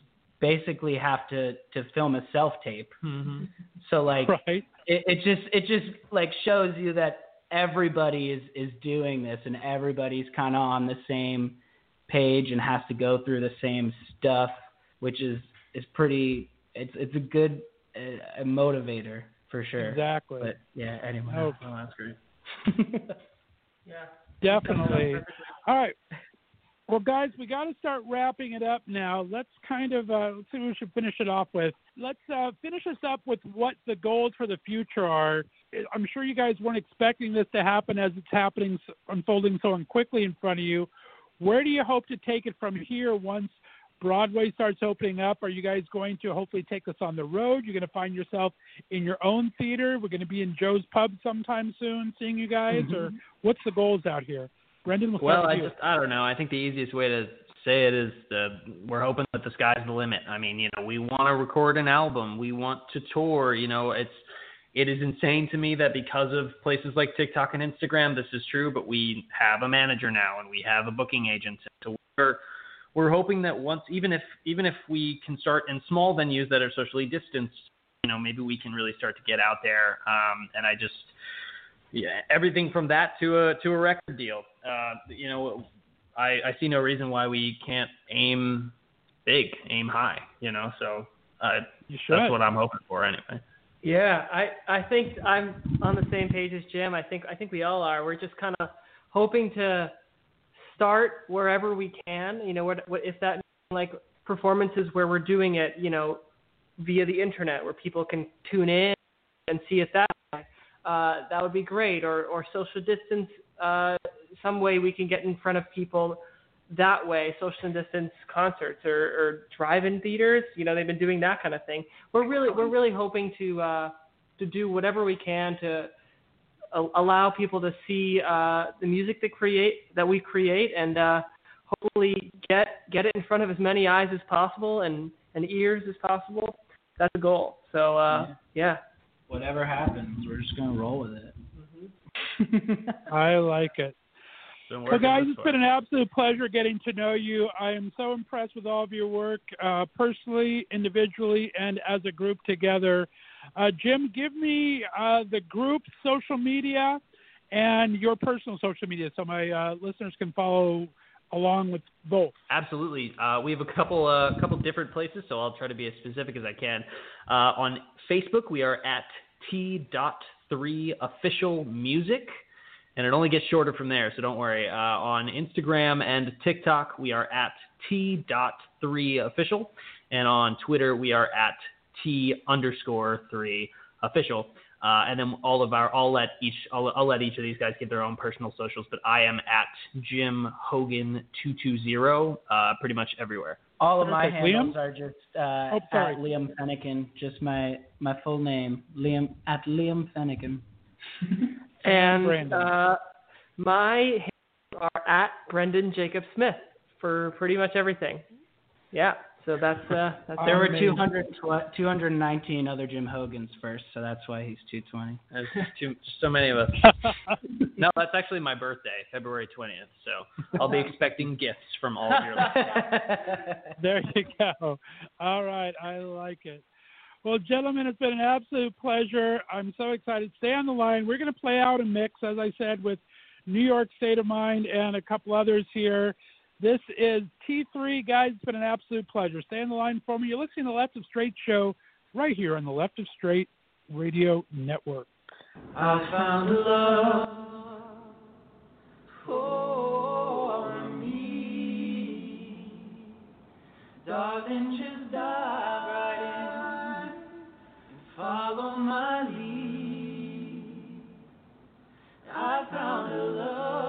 basically have to to film a self tape. Mm-hmm. So like Right? it, it just it just like shows you that everybody is is doing this and everybody's kind of on the same page and has to go through the same stuff, which is is pretty. It's it's a good uh, a motivator for sure. Exactly. But yeah, anyway. Oh, Oh, that's great. Yeah. Definitely. All right. Well, guys, we got to start wrapping it up now. Let's kind of uh, let's see what we should finish it off with. Let's uh, finish us up with what the goals for the future are. I'm sure you guys weren't expecting this to happen as it's happening, unfolding so quickly in front of you. Where do you hope to take it from here once Broadway starts opening up? Are you guys going to hopefully take us on the road? You're going to find yourself in your own theater. We're going to be in Joe's Pub sometime soon, seeing you guys, or what's the goals out here? Brendan, we'll Well, I you. just I don't know. I think the easiest way to say it is uh, we're hoping that the sky's the limit. I mean, you know, we want to record an album, we want to tour. You know, it's it is insane to me that because of places like TikTok and Instagram, this is true. But we have a manager now and we have a booking agent. So we're we're hoping that once, even if even if we can start in small venues that are socially distanced, you know, maybe we can really start to get out there. Um, and I just yeah, everything from that to a to a record deal. Uh, you know, I I see no reason why we can't aim big, aim high. You know, so uh, You that's what I'm hoping for anyway. Yeah, I I think I'm on the same page as Jim. I think I think we all are. We're just kind of hoping to start wherever we can. You know, what, what if that like performances where we're doing it, you know, via the internet where people can tune in and see it that way. Uh, that would be great. Or or social distance. Uh, some way we can get in front of people that way, social distance concerts or, or drive-in theaters. You know, they've been doing that kind of thing. We're really we're really hoping to uh, to do whatever we can to a- allow people to see uh, the music that create that we create and uh, hopefully get get it in front of as many eyes as possible and, and ears as possible. That's the goal. So uh, yeah. Whatever happens, we're just gonna roll with it. I like it. been Well, guys, this it's way. been an absolute pleasure getting to know you. I am so impressed with all of your work, uh, personally, individually, and as a group together. Uh, Jim, give me uh, the group social media and your personal social media so my uh, listeners can follow along with both. Absolutely. Uh, we have a couple uh, couple different places, so I'll try to be as specific as I can. Uh, on Facebook, we are at T dot three official music, and it only gets shorter from there, so don't worry. Uh, on Instagram and TikTok, we are at T dot three official, and on Twitter, we are at T underscore three official. Uh, and then all of our, I'll let each, I'll, I'll let each of these guys get their own personal socials, but I am at Jim Hogan two two zero, uh, pretty much everywhere. All of my Perfect. handles Liam? are just uh, Oh, at Liam Fennecken, just my my full name, Liam at Liam Fennecken. And Brandon. uh, my handles are at Brendan Jacob Smith for pretty much everything. Yeah, so that's uh, that's There were Amazing. 200, 219 other Jim Hogans first, so that's why he's 220. There's just too, so many of us. No, that's actually my birthday, February 20th. So I'll be expecting gifts from all of your listeners. there you go. All right, I like it. Well, gentlemen, it's been an absolute pleasure. I'm so excited. Stay on the line. We're going to play out a mix, as I said, with New York State of Mind and a couple others here. This is T3. Guys, it's been an absolute pleasure. Stay on the line for me. You're listening to the Left of Straight show right here on the Left of Straight Radio Network. I found love for me. Darling, just dive right in and follow my lead. I found a lover,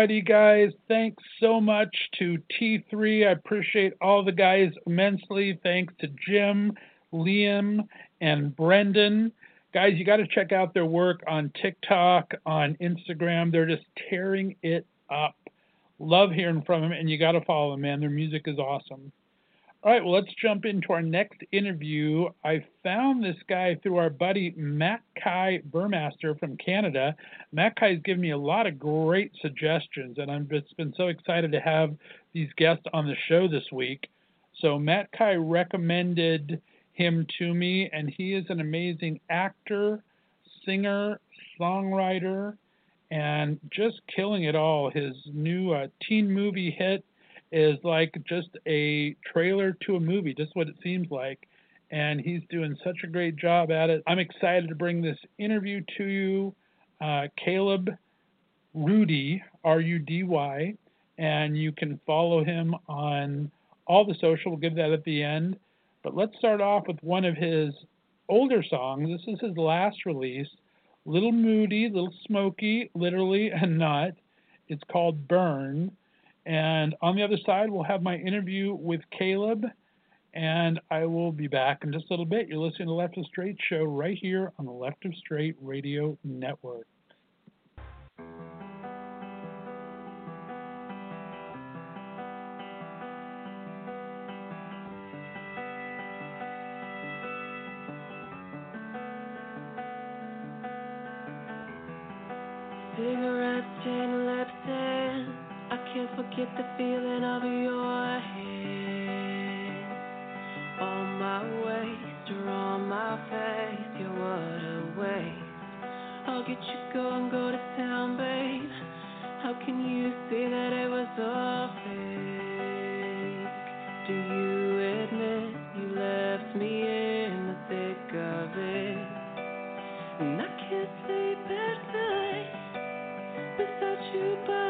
righty, guys. Thanks so much to T3. I appreciate all the guys immensely. Thanks to Jim, Liam, and Brendan. Guys, you got to check out their work on TikTok, on Instagram. They're just tearing it up. Love hearing from them, and you got to follow them, man. Their music is awesome. All right, well, let's jump into our next interview. I found this guy through our buddy Matt Kai Burmaster from Canada. Matt Kai has given me a lot of great suggestions, and I've just been so excited to have these guests on the show this week. So, Matt Kai recommended him to me, and he is an amazing actor, singer, songwriter, and just killing it all. His new uh, teen movie hit is like just a trailer to a movie, just what it seems like. And he's doing such a great job at it. I'm excited to bring this interview to you. Uh, Kaleb Rudy, R U D Y, and you can follow him on all the social. We'll give that at the end. But let's start off with one of his older songs. This is his last release. Little moody, little smoky, literally and not. It's called Burn. And on the other side, we'll have my interview with Caleb, and I will be back in just a little bit. You're listening to Left of Straight Show right here on the Left of Straight Radio Network. Cigarettes, chain lips, and I can't forget the feeling of your I'll get you going, go to town, babe. How can you see that it was all fake? Do you admit you left me in the thick of it? And I can't sleep at night without you by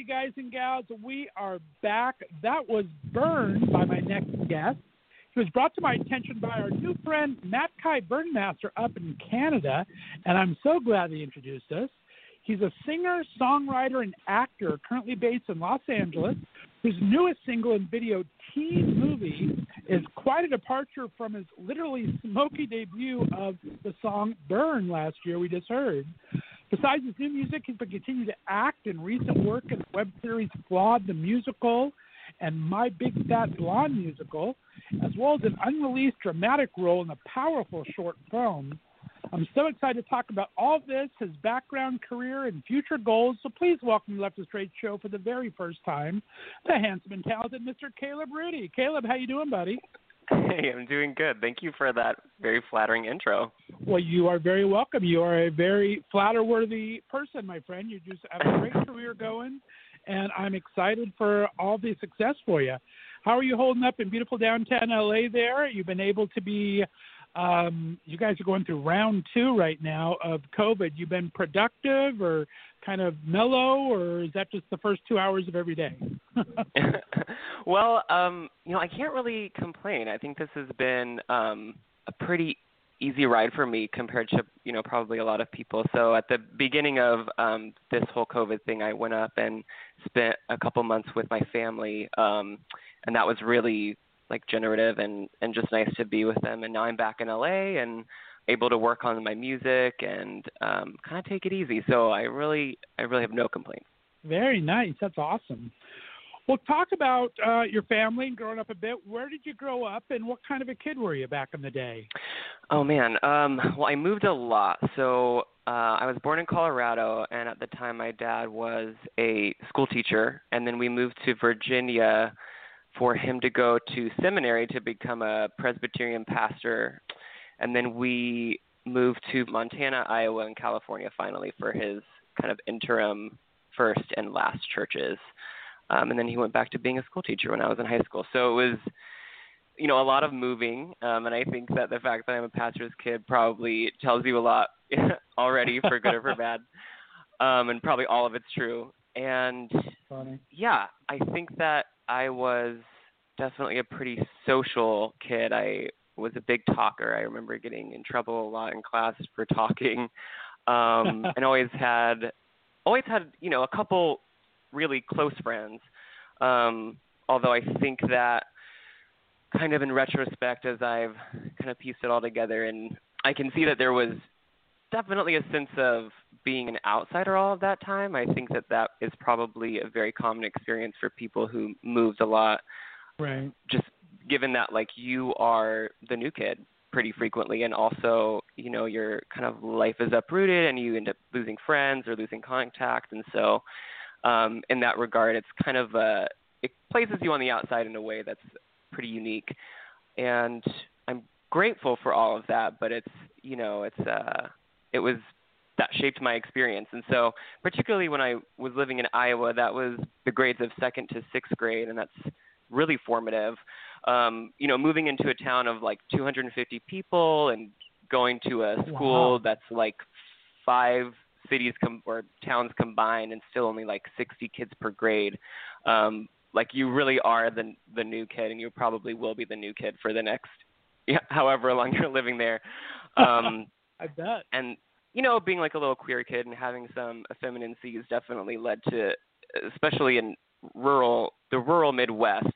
righty, guys and gals. We are back. That was Burn by my next guest. He was brought to my attention by our new friend Matt Kai Burnmaster up in Canada, and I'm so glad he introduced us. He's a singer, songwriter, and actor currently based in Los Angeles, whose newest single and video, Teen Movie, is quite a departure from his literally smoky debut of the song Burn last year, we just heard. Besides his new music, he's been continuing to act in recent work in the web series Flawed the Musical and My Big Fat Blonde Musical, as well as an unreleased dramatic role in a powerful short film. I'm so excited to talk about all this, his background, career, and future goals. So please welcome to Left of Str8 Show for the very first time, the handsome and talented Mr. Kaleb Rudy. Kaleb, how you doing, buddy? Hey, I'm doing good. Thank you for that very flattering intro. Well, you are very welcome. You are a very flatter-worthy person, my friend. You just have a great career going, and I'm excited for all the success for you. How are you holding up in beautiful downtown LA? There, you've been able to be. Um, you guys are going through round two right now of COVID. You've been productive or kind of mellow, or is that just the first two hours of every day? well, um, you know, I can't really complain. I think this has been um, a pretty easy ride for me compared to you know probably a lot of people. So at the beginning of um, this whole COVID thing, I went up and spent a couple months with my family, um, and that was really like generative and and just nice to be with them. And now I'm back in LA and able to work on my music and um, kind of take it easy. So I really I really have no complaints. Very nice. That's awesome. Well, talk about uh, your family and growing up a bit. Where did you grow up, and what kind of a kid were you back in the day? Oh man, um, well I moved a lot. So uh, I was born in Colorado, and at the time my dad was a school teacher, and then we moved to Virginia for him to go to seminary to become a Presbyterian pastor, and then we moved to Montana, Iowa, and California finally for his kind of interim first and last churches. Um, and then he went back to being a school teacher when I was in high school. So it was, you know, a lot of moving. Um, and I think that the fact that I'm a pastor's kid probably tells you a lot already, for good or for bad. Um, and probably all of it's true. And Funny. yeah, I think that I was definitely a pretty social kid. I was a big talker. I remember getting in trouble a lot in class for talking. Um, and always had always had, you know, a couple really close friends. Um, although I think that kind of in retrospect, as I've kind of pieced it all together, and I can see that there was definitely a sense of being an outsider all of that time. I think that that is probably a very common experience for people who moved a lot. Right. Just given that like you are the new kid pretty frequently and also you know your kind of life is uprooted and you end up losing friends or losing contact and so um, in that regard, it's kind of uh, it places you on the outside in a way that's pretty unique, and I'm grateful for all of that. But it's you know it's uh, it was that shaped my experience, and so particularly when I was living in Iowa, that was the grades of second to sixth grade, and that's really formative. Um, you know, moving into a town of like 250 people and going to a school Wow. that's like five cities com- or towns combined and still only like 60 kids per grade. Um, like you really are the the new kid, and you probably will be the new kid for the next, yeah, however long you're living there. Um, I bet. and you know, being like a little queer kid and having some effeminacies definitely led to, especially in rural the rural Midwest,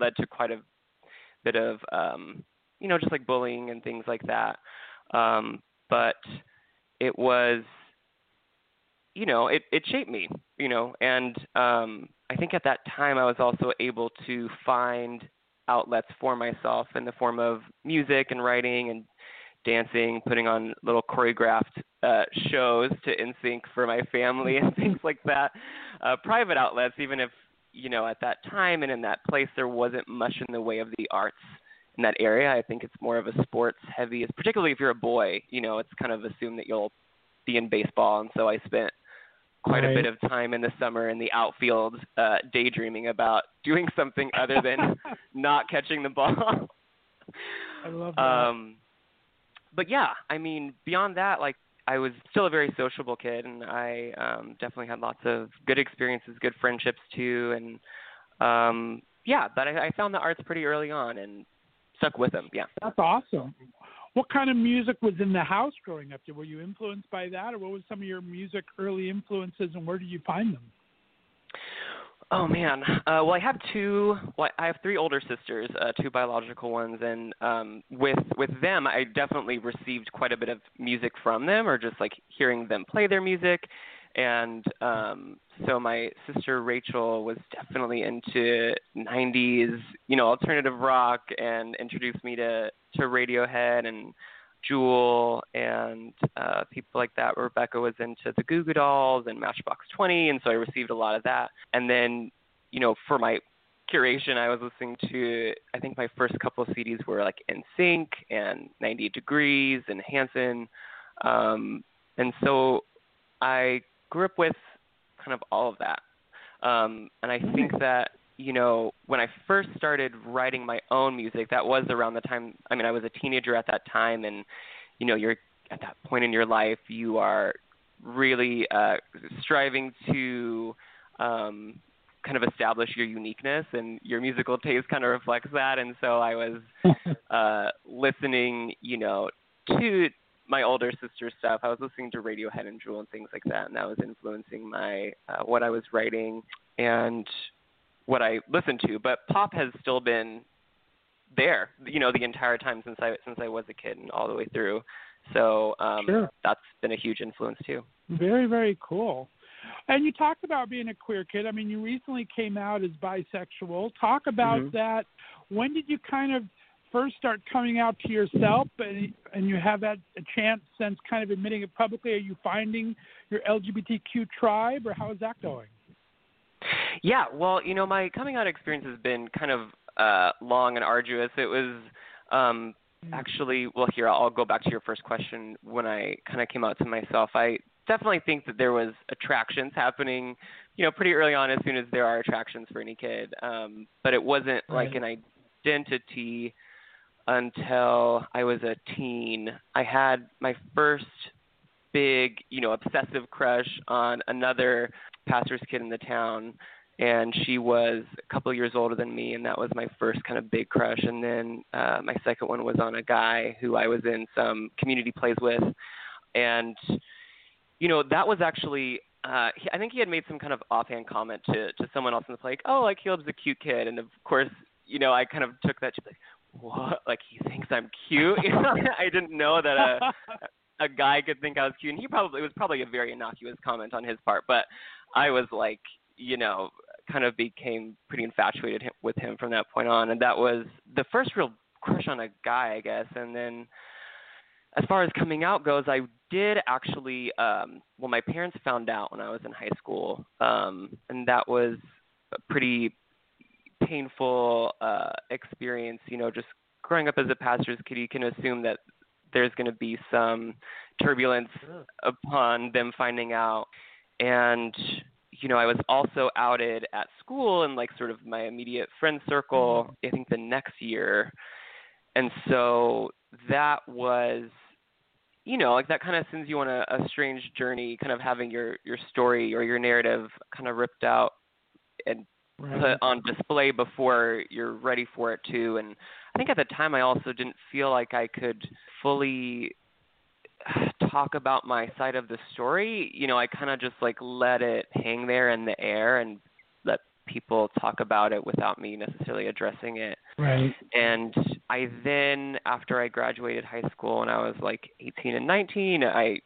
led to quite a bit of um, you know just like bullying and things like that. Um, but it was you know it it shaped me you know and um i think at that time i was also able to find outlets for myself in the form of music and writing and dancing putting on little choreographed uh shows to NSYNC for my family and things like that uh private outlets even if you know at that time and in that place there wasn't much in the way of the arts in that area. I think it's more of a sports heavy particularly if you're a boy you know it's kind of assumed that you'll be in baseball. And so i spent quite a bit of time in the summer in the outfield uh daydreaming about doing something other than not catching the ball. I love that. um but yeah i mean beyond that like I was still a very sociable kid, and I um, definitely had lots of good experiences, good friendships too, and um, yeah. But I, I found the arts pretty early on and stuck with them. Yeah. That's awesome. What kind of music was in the house growing up? Were you influenced by that, or what was some of your music early influences, and where did you find them? Oh man. Uh, well, I have two. Well, I have three older sisters, uh, two biological ones, and um, with with them, I definitely received quite a bit of music from them, or just like hearing them play their music. And um, so my sister Rachel was definitely into '90s, you know, alternative rock, and introduced me to to Radiohead and Jewel and uh, people like that. Rebecca was into the Goo Goo Dolls and Matchbox 20, and so I received a lot of that. And then, you know, for my curation, I was listening to. I think my first couple of CDs were like In Sync and 90 Degrees and Hanson, um, and so I grew up with kind of all of that. Um, and I think that you know, when I first started writing my own music, that was around the time. I mean, I was a teenager at that time, and you know, you're at that point in your life, you are really uh, striving to um, kind of establish your uniqueness, and your musical taste kind of reflects that. And so I was uh, listening, you know, to my older sister's stuff. I was listening to Radiohead and Jewel and things like that, and that was influencing my uh, what I was writing. And what I listen to, but pop has still been there, you know, the entire time since I since I was a kid and all the way through. So um, sure. that's been a huge influence too. Very very cool. And you talked about being a queer kid. I mean, you recently came out as bisexual. Talk about Mhm. that. When did you kind of first start coming out to yourself, and, and you have had a chance since kind of admitting it publicly? Are you finding your LGBTQ tribe, or how is that going? Yeah, well, you know, my coming out experience has been kind of uh, long and arduous. It was um, actually, well, here I'll go back to your first question. When I kind of came out to myself, I definitely think that there was attractions happening, you know, pretty early on. As soon as there are attractions for any kid, um, but it wasn't like an identity until I was a teen. I had my first big, you know, obsessive crush on another pastor's kid in the town and she was a couple years older than me and that was my first kind of big crush. And then uh my second one was on a guy who I was in some community plays with. And you know that was actually uh he, I think he had made some kind of offhand comment to to someone else in the play like oh like Kaleb's a cute kid. And of course you know I kind of took that to like what? Like he thinks I'm cute? You know I didn't know that a a guy could think I was cute. And he probably it was probably a very innocuous comment on his part but I was like you know kind of became pretty infatuated with him from that point on, and that was the first real crush on a guy, I guess. And then, as far as coming out goes, I did actually. Um, well, my parents found out when I was in high school, um, and that was a pretty painful uh, experience. You know, just growing up as a pastor's kid, you can assume that there's going to be some turbulence upon them finding out, and you know, I was also outed at school and like sort of my immediate friend circle, mm-hmm. I think the next year. And so that was you know, like that kind of sends you on a, a strange journey, kind of having your your story or your narrative kind of ripped out and put on display before you're ready for it too. And I think at the time I also didn't feel like I could fully talk about my side of the story. You know, I kind of just like let it hang there in the air and let people talk about it without me necessarily addressing it. Right. And I then, after I graduated high school and I was like 18 and 19, I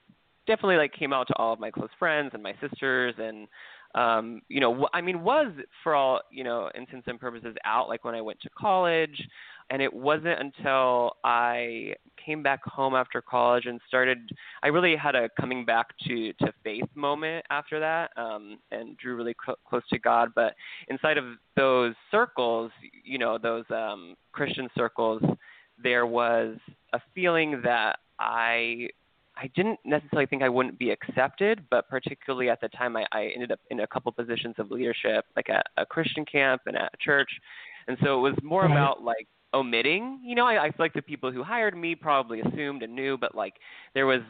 definitely like came out to all of my close friends and my sisters and um you know i mean was for all you know intents and purposes out like when i went to college and it wasn't until i came back home after college and started i really had a coming back to to faith moment after that um and drew really cl- close to god. But inside of those circles you know those um christian circles there was a feeling that i I didn't necessarily think I wouldn't be accepted, but particularly at the time, I, I ended up in a couple positions of leadership, like at a Christian camp and at a church, and so it was more Right. about like omitting. You know, I, I feel like the people who hired me probably assumed and knew, but like there was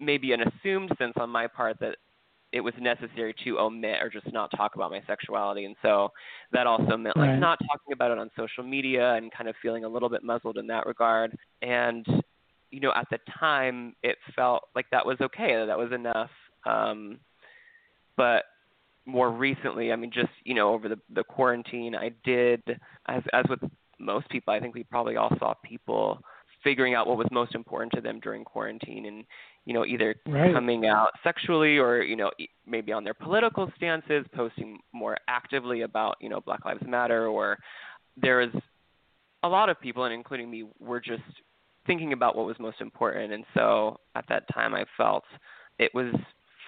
maybe an assumed sense on my part that it was necessary to omit or just not talk about my sexuality and so that also meant like Right. not talking about it on social media and kind of feeling a little bit muzzled in that regard and you know at the time it felt like that was okay that was enough um but more recently i mean just you know over the the quarantine i did as as with most people i think we probably all saw people figuring out what was most important to them during quarantine and you know either Right. coming out sexually or you know maybe on their political stances posting more actively about you know black lives matter or there is a lot of people and including me were just thinking about what was most important. And so at that time i felt it was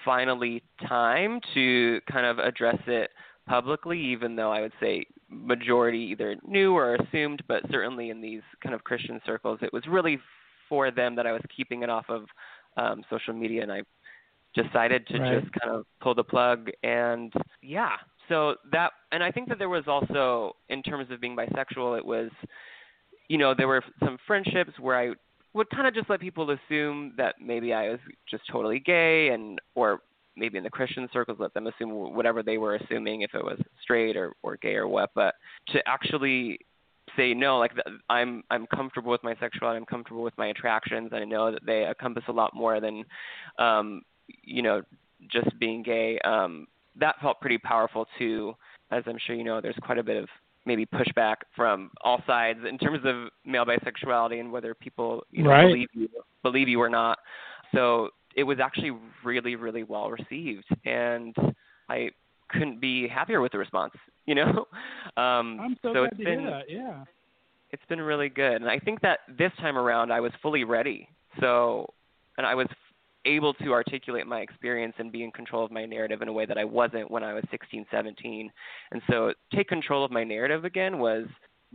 finally time to kind of address it publicly even though i would say majority either knew or assumed but certainly in these kind of christian circles it was really for them that i was keeping it off of um social media. And i decided to Right. just kind of pull the plug and yeah. So that and i think that there was also in terms of being bisexual it was you know there were some friendships where i would kind of just let people assume that maybe i was just totally gay and or maybe in the christian circles let them assume whatever they were assuming if it was straight or or gay or what. But to actually say no like i'm i'm comfortable with my sexuality i'm comfortable with my attractions and i know that they encompass a lot more than um you know just being gay um that felt pretty powerful too. As i'm sure you know there's quite a bit of maybe pushback from all sides in terms of male bisexuality and whether people you know Right. believe you believe you or not so it was actually really really well received and i couldn't be happier with the response you know um I'm so, so glad it's to been hear that. Yeah. it's been really good and i think that this time around i was fully ready so and i was able to articulate my experience and be in control of my narrative in a way that i wasn't when i was 16 17 and so take control of my narrative again was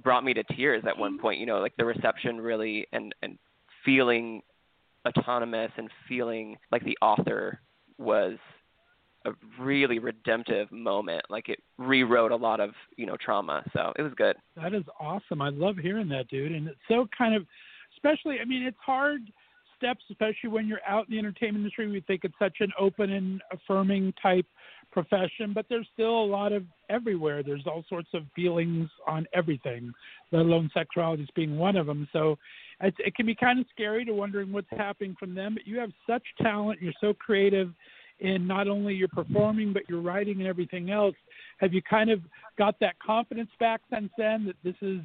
brought me to tears at one mm-hmm. point you know like the reception really and and feeling autonomous and feeling like the author was a really redemptive moment like it rewrote a lot of you know trauma so it was good That is awesome. I love hearing that, dude. And it's so kind of, especially, I mean, it's hard steps, especially when you're out in the entertainment industry. We think it's such an open and affirming type profession, but there's still a lot of everywhere. There's all sorts of feelings on everything, let alone sexuality being one of them. So it, it can be kind of scary to wondering what's happening from them. But you have such talent. You're so creative in not only your performing, but your writing and everything else. Have you kind of got that confidence back since then that this is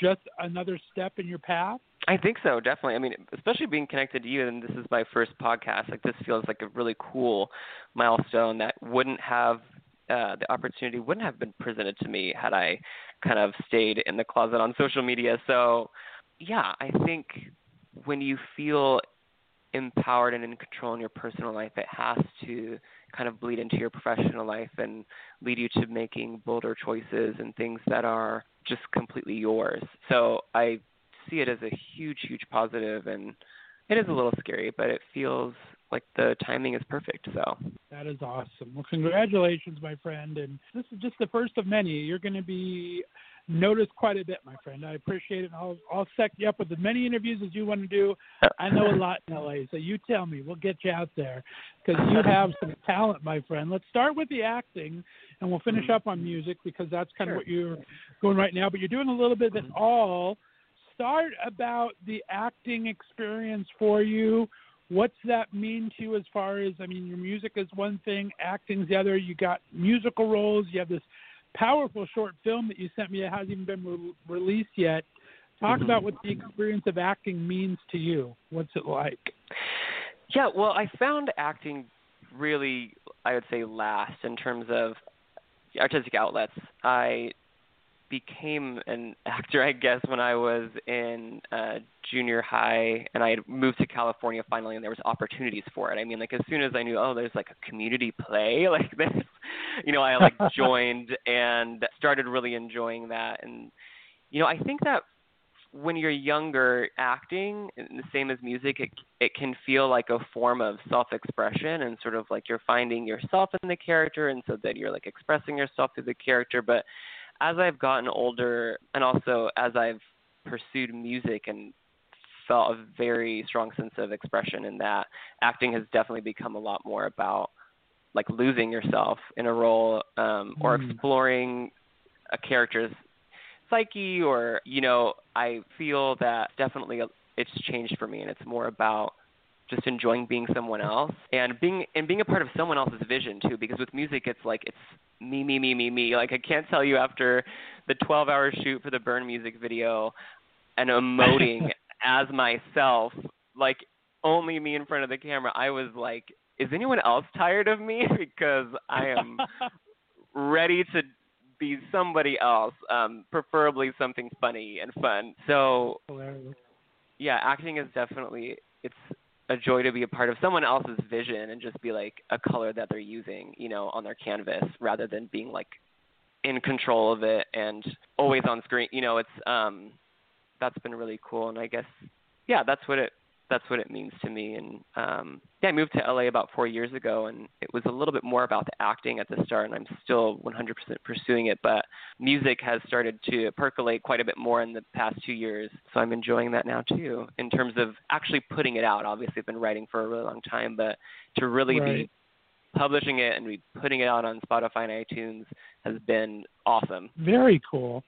just another step in your path? I think so, definitely. I mean, especially being connected to you, and this is my first podcast. Like, this feels like a really cool milestone that wouldn't have uh, the opportunity wouldn't have been presented to me had I kind of stayed in the closet on social media. So, yeah, I think when you feel empowered and in control in your personal life, it has to kind of bleed into your professional life and lead you to making bolder choices and things that are just completely yours. So I see it as a huge, huge positive, and it is a little scary, but it feels like the timing is perfect. So That is awesome. Well, congratulations, my friend. And this is just the first of many. You're going to be noticed quite a bit, my friend. I appreciate it. I'll I'll set you up with as many interviews as you want to do. I know a lot in LA, so you tell me. We'll get you out there because you have some talent, my friend. Let's start with the acting, and we'll finish mm-hmm. up on music because that's kind of what you're going right now. But you're doing a little bit of it mm-hmm. all. Start about the acting experience for you. What's that mean to you as far as I mean, your music is one thing, acting's the other. You got musical roles. You have this powerful short film that you sent me that hasn't even been re- released yet. Talk Mhm. about what the experience of acting means to you. What's it like? Yeah, well, I found acting really, I would say, last in terms of artistic outlets. I became an actor, I guess, when I was in uh, junior high, and I had moved to California finally, and there was opportunities for it. I mean, like as soon as I knew, oh, there's like a community play like this, you know, I like joined and started really enjoying that. And you know, I think that when you're younger, acting, and the same as music, it it can feel like a form of self-expression and sort of like you're finding yourself in the character, and so that you're like expressing yourself through the character. But as I've gotten older, and also as I've pursued music and felt a very strong sense of expression in that. Acting has definitely become a lot more about like losing yourself in a role um, or Mm. exploring a character's psyche or you know i feel that definitely it's changed for me and it's more about just enjoying being someone else and being and being a part of someone else's vision too because with music it's like it's me me me me me like i can't tell you after the 12 hour shoot for the burn music video and emoting as myself like only me in front of the camera i was like is anyone else tired of me because i am ready to be somebody else, um, preferably something funny and fun. So Hilarious. yeah, acting is definitely it's a joy to be a part of someone else's vision and just be like a color that they're using, you know, on their canvas rather than being like in control of it and always on screen. You know, it's um that's been really cool and I guess yeah, that's what it that's what it means to me and um yeah, I moved to LA about 4 years ago and it was a little bit more about the acting at the start and I'm still 100% pursuing it, but music has started to percolate quite a bit more in the past 2 years. So I'm enjoying that now too in terms of actually putting it out. Obviously I've been writing for a really long time, but to really Right. be publishing it and be putting it out on Spotify and iTunes has been awesome. Very cool.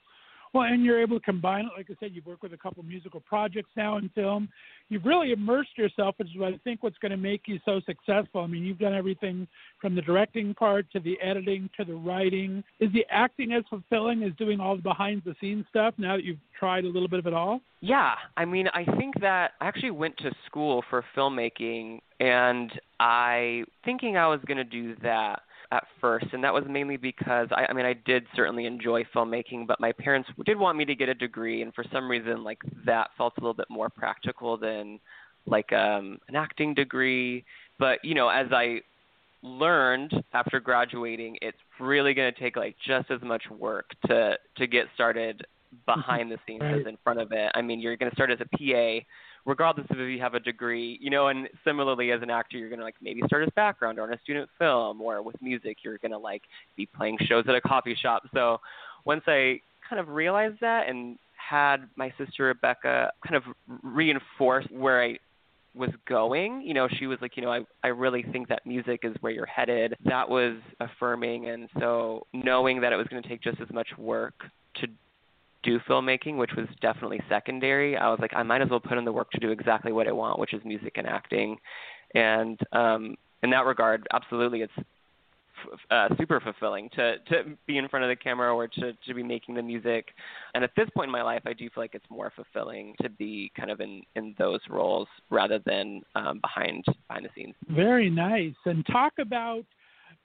Well, and you're able to combine it. Like I said, you've worked with a couple musical projects now in film. You've really immersed yourself, which is what I think what's going to make you so successful. I mean, you've done everything from the directing part to the editing to the writing. Is the acting as fulfilling as doing all the behind the scenes stuff now that you've tried a little bit of it all? Yeah, I mean, I think that I actually went to school for filmmaking, and I thinking I was going to do that at first, and that was mainly because I, I mean, I did certainly enjoy filmmaking, but my parents did want me to get a degree, and for some reason, like that felt a little bit more practical than like um an acting degree. But you know, as I learned after graduating, it's really going to take like just as much work to to get started behind the scenes as in front of it. I mean, you're going to start as a PA, regardless of if you have a degree, you know. And similarly, as an actor, you're going to like maybe start as background or in a student film, or with music, you're going to like be playing shows at a coffee shop. So once I kind of realized that and had my sister Rebecca kind of reinforce where I was going. You know, she was like, you know, I I really think that music is where you're headed. That was affirming and so knowing that it was going to take just as much work to do filmmaking, which was definitely secondary, I was like I might as well put in the work to do exactly what I want, which is music and acting. And um in that regard, absolutely it's uh, super fulfilling to to be in front of the camera or to to be making the music. And at this point in my life, I do feel like it's more fulfilling to be kind of in in those roles rather than um, behind behind the scenes. Very nice. And talk about,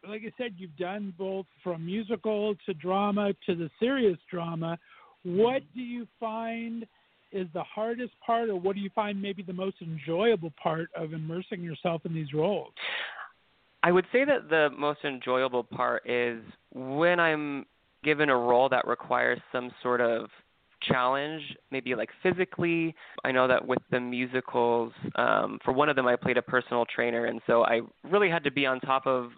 like I said, you've done both from musical to drama to the serious drama. What do you find is the hardest part, or what do you find maybe the most enjoyable part of immersing yourself in these roles? I would say that the most enjoyable part is when I'm given a role that requires some sort of challenge, maybe like physically. I know that with the musicals, um, for one of them, I played a personal trainer, and so I really had to be on top of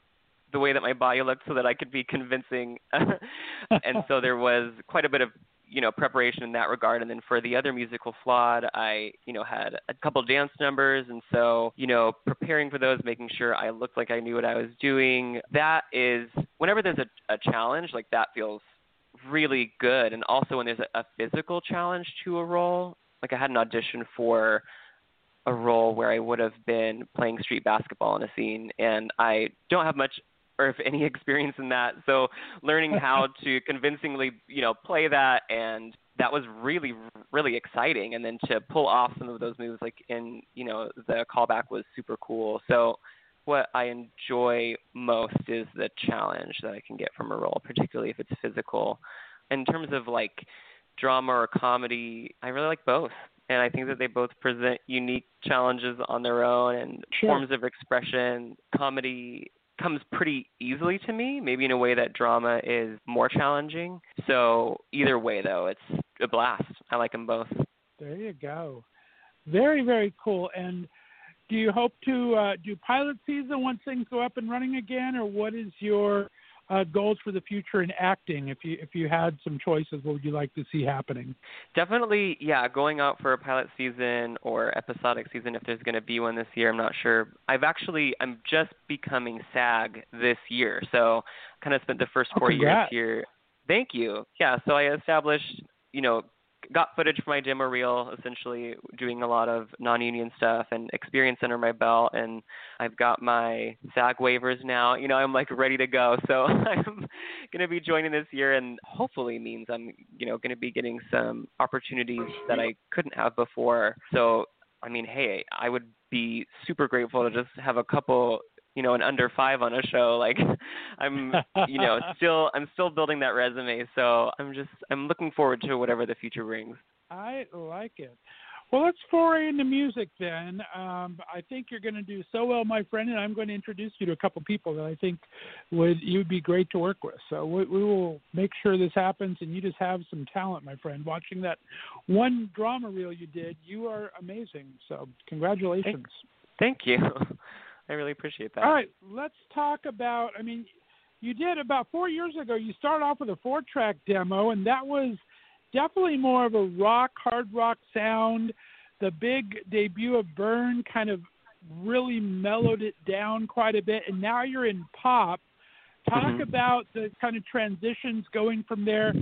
the way that my body looked so that I could be convincing. and so there was quite a bit of you know preparation in that regard. And then for the other musical flawed i you know had a couple dance numbers. And so you know preparing for those making sure i looked like i knew what i was doing that is whenever there's a, a challenge like that feels really good. And also when there's a, a physical challenge to a role like i had an audition for a role where i would have been playing street basketball in a scene. And i don't have much or if any experience in that. So learning how to convincingly, you know, play that and that was really really exciting and then to pull off some of those moves like in, you know, the callback was super cool. So what I enjoy most is the challenge that I can get from a role, particularly if it's physical. In terms of like drama or comedy, I really like both. And I think that they both present unique challenges on their own and Sure. forms of expression. Comedy comes pretty easily to me, maybe in a way that drama is more challenging. So either way, though, it's a blast. I like them both. There you go. Very, very cool. And do you hope to uh, do pilot season once things go up and running again, or what is your uh, goals for the future in acting? If you if you had some choices, what would you like to see happening? Definitely, yeah, going out for a pilot season or episodic season if there's going to be one this year. I'm not sure. I've actually I'm just becoming SAG this year, so kind of spent the first Oh, four years here. Thank you. Yeah, so I established, you know, got footage for my demo reel, essentially doing a lot of non-union stuff and experience under my belt, and I've got my SAG waivers now. You know, I'm like ready to go. So I'm going to be joining this year, and hopefully means I'm, you know, going to be getting some opportunities that I couldn't have before. So I mean, hey, I would be super grateful to just have a couple you know, an under five on a show. Like I'm you know, still I'm still building that resume, so I'm just I'm looking forward to whatever the future brings. I like it. Well, let's foray into music then. Um, I think you're going to do so well, my friend, and I'm going to introduce you to a couple people that I think would you would be great to work with. So we, we will make sure this happens, and you just have some talent, my friend. Watching that one drama reel you did, you are amazing. So congratulations. Thank you. I really appreciate that. All right, let's talk about. I mean, you did about four years ago. You started off with a four-track demo, and that was definitely more of a rock, hard rock sound. The big debut of Burn kind of really mellowed it down quite a bit, and now you're in pop. Talk Mhm. about the kind of transitions going from there.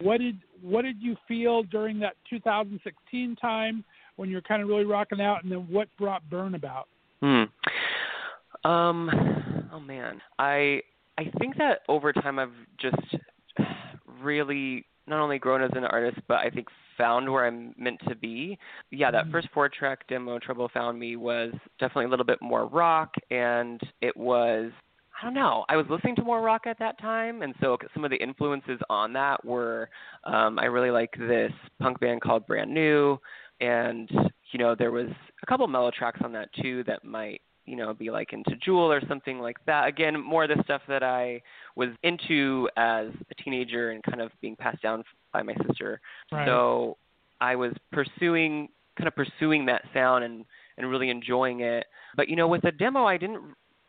What did what did you feel during that 2016 time when you're kind of really rocking out, and then what brought Burn about? Hmm. Um. Oh man, I I think that over time I've just really not only grown as an artist, but I think found where I'm meant to be. Yeah, that Mhm. first four track demo, Trouble Found Me, was definitely a little bit more rock, and it was. I don't know. I was listening to more rock at that time, and so some of the influences on that were um, I really like this punk band called Brand New, and you know there was a couple mellow tracks on that too that might you know be like into Jewel or something like that. Again, more of the stuff that I was into as a teenager and kind of being passed down by my sister. Right. So I was pursuing kind of pursuing that sound and and really enjoying it. But you know, with the demo, I didn't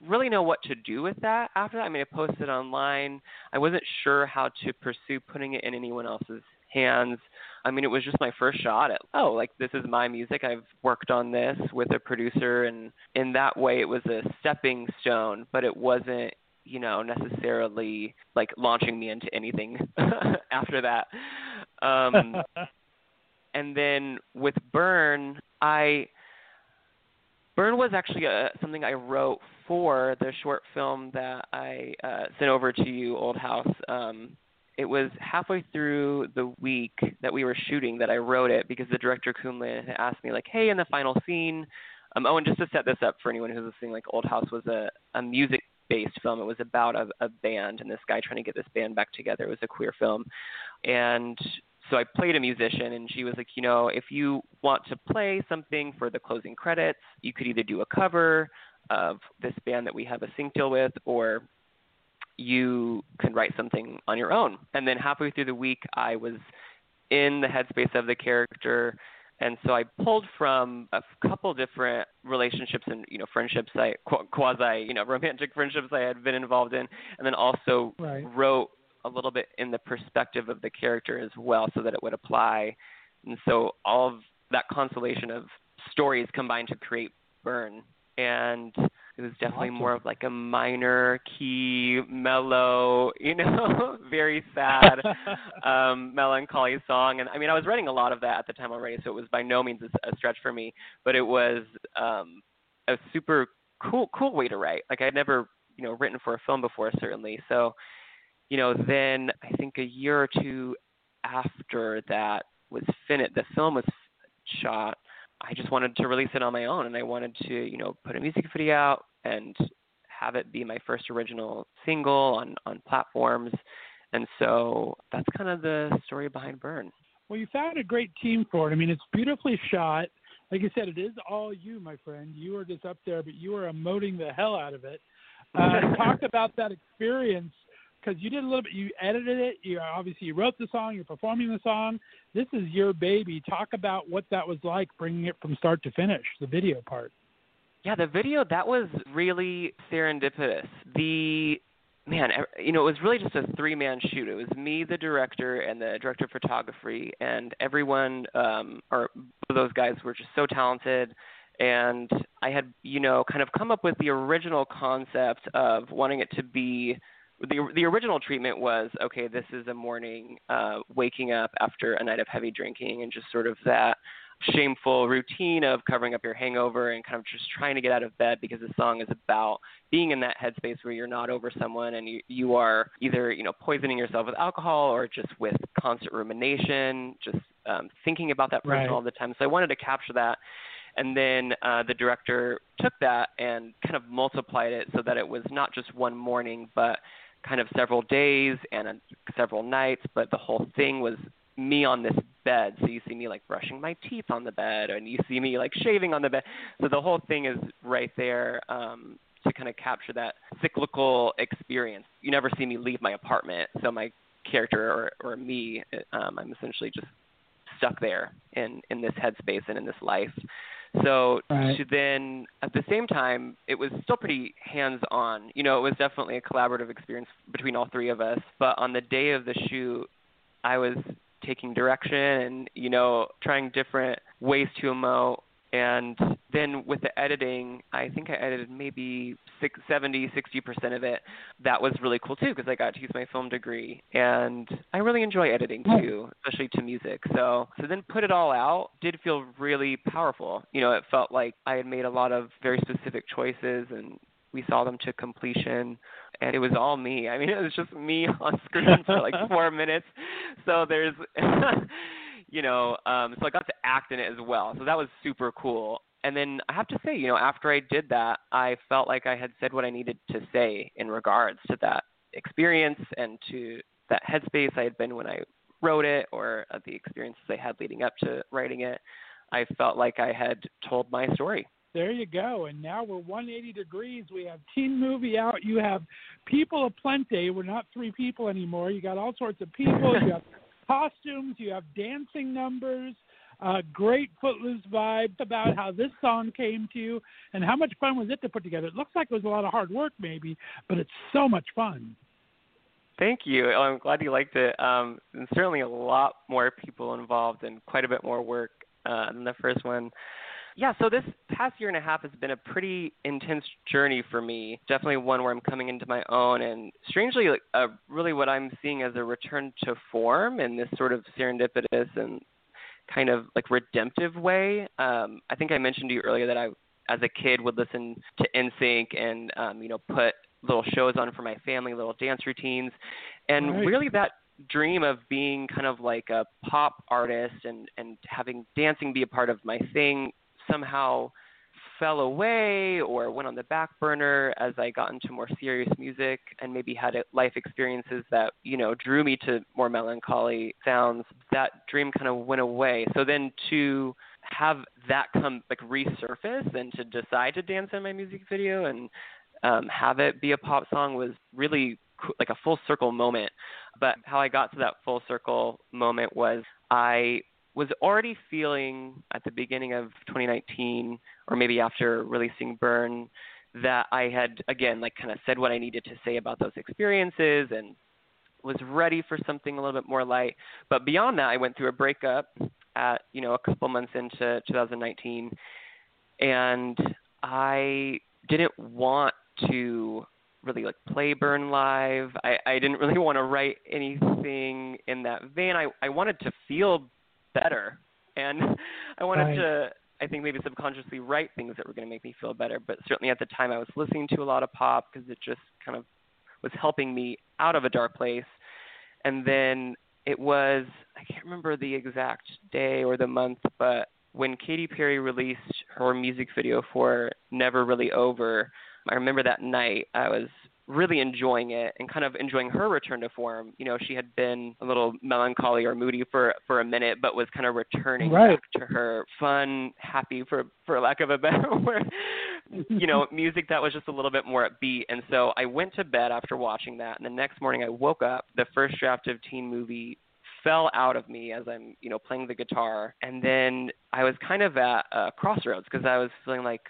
really know what to do with that after that. I mean, I posted online. I wasn't sure how to pursue putting it in anyone else's hands. I mean, it was just my first shot at, oh, like this is my music. I've worked on this with a producer, and in that way, it was a stepping stone, but it wasn't, you know, necessarily like launching me into anything after that. Um, and then with Burn, I Burn was actually uh something I wrote for the short film that I uh, sent over to you, Old House. Um, it was halfway through the week that we were shooting that I wrote it because the director Kumlin had asked me like, "Hey, in the final scene." Um, oh, and just to set this up for anyone who's listening, like Old House was a, a music-based film. It was about a, a band and this guy trying to get this band back together. It was a queer film, and so I played a musician, and she was like, you know, if you want to play something for the closing credits, you could either do a cover of this band that we have a sync deal with, or you can write something on your own. And then halfway through the week, I was in the headspace of the character, and so I pulled from a couple different relationships and you know friendships I qu- quasi you know romantic friendships I had been involved in, and then also Right. wrote a little bit in the perspective of the character as well, so that it would apply. And so all of that constellation of stories combined to create Burn, and it was definitely more of like a minor key, mellow, you know, very sad, um, melancholy song. And I mean, I was writing a lot of that at the time already, so it was by no means a, a stretch for me. But it was um, a super cool, cool way to write. Like I'd never, you know, written for a film before, certainly. So, you know, then I think a year or two after that was finished, the film was shot. I just wanted to release it on my own, and I wanted to, you know, put a music video out and have it be my first original single on on platforms. And so that's kind of the story behind Burn. Well, you found a great team for it. I mean, it's beautifully shot. Like you said, it is all you, my friend. You are just up there, but you are emoting the hell out of it. Uh, talk about that experience because you did a little bit. You edited it. You obviously you wrote the song. You're performing the song. This is your baby. Talk about what that was like, bringing it from start to finish. The video part. Yeah, the video that was really serendipitous. The man, you know, it was really just a three-man shoot. It was me, the director, and the director of photography, and everyone, um, or those guys were just so talented. And I had, you know, kind of come up with the original concept of wanting it to be. The the original treatment was okay. This is a morning, uh, waking up after a night of heavy drinking, and just sort of that shameful routine of covering up your hangover and kind of just trying to get out of bed because the song is about being in that headspace where you're not over someone and you you are either you know poisoning yourself with alcohol or just with constant rumination just um thinking about that person Right. all the time so i wanted to capture that and then uh, the director took that and kind of multiplied it so that it was not just one morning but kind of several days and uh, several nights but the whole thing was me on this bed. So you see me like brushing my teeth on the bed, and you see me like shaving on the bed. So the whole thing is right there um, to kind of capture that cyclical experience. You never see me leave my apartment. So my character or, or me, um, I'm essentially just stuck there in in this headspace and in this life. So Right. to then at the same time, it was still pretty hands on. You know, it was definitely a collaborative experience between all three of us. But on the day of the shoot, I was taking direction and you know trying different ways to emote and then with the editing i think i edited maybe six, 70 60% of it. That was really cool too because i got to use my film degree. And i really enjoy editing too especially to music. So so then put it all out did feel really powerful. You know it felt like i had made a lot of very specific choices and we saw them to completion. And it was all me. I mean, it was just me on screen for like four minutes. So there's, you know, um, so I got to act in it as well. So that was super cool. And then I have to say, you know, after I did that, I felt like I had said what I needed to say in regards to that experience and to that headspace I had been when I wrote it or uh, the experiences I had leading up to writing it. I felt like I had told my story. There you go. And now we're 180 degrees. We have teen movie out. You have people aplenty. We're not three people anymore. You got all sorts of people. You have costumes. You have dancing numbers. Uh, great Footloose vibe about how this song came to you and how much fun was it to put together. It looks like it was a lot of hard work, maybe, but it's so much fun. Thank you. I'm glad you liked it. Um, and certainly a lot more people involved and quite a bit more work uh, than the first one. Yeah, so this past year and a half has been a pretty intense journey for me. Definitely one where I'm coming into my own, and strangely, like, uh, really what I'm seeing as a return to form in this sort of serendipitous and kind of like redemptive way. Um, I think I mentioned to you earlier that I, as a kid, would listen to NSYNC and um, you know put little shows on for my family, little dance routines, and Right. really that dream of being kind of like a pop artist and and having dancing be a part of my thing somehow fell away or went on the back burner as I got into more serious music and maybe had life experiences that you know drew me to more melancholy sounds that dream kind of went away so then to have that come like resurface and to decide to dance in my music video and um, have it be a pop song was really co- like a full circle moment. But how I got to that full circle moment was I was already feeling at the beginning of 2019, or maybe after releasing Burn, that I had again like kind of said what I needed to say about those experiences and was ready for something a little bit more light. But beyond that, I went through a breakup at you know a couple months into 2019, and I didn't want to really like play Burn live. I, I didn't really want to write anything in that vein. I, I wanted to feel better, and I wanted Right. to. I think maybe subconsciously write things that were going to make me feel better. But certainly at the time, I was listening to a lot of pop because it just kind of was helping me out of a dark place. And then it was I can't remember the exact day or the month, but when Katy Perry released her music video for Never Really Over, I remember that night I was really enjoying it and kind of enjoying her return to form. You know, she had been a little melancholy or moody for for a minute, but was kind of returning Right. back to her fun, happy for for lack of a better word, you know, music that was just a little bit more upbeat. And so I went to bed after watching that, and the next morning I woke up. The first draft of Teen Movie fell out of me as I'm, you know, playing the guitar, and then I was kind of at a crossroads because I was feeling like,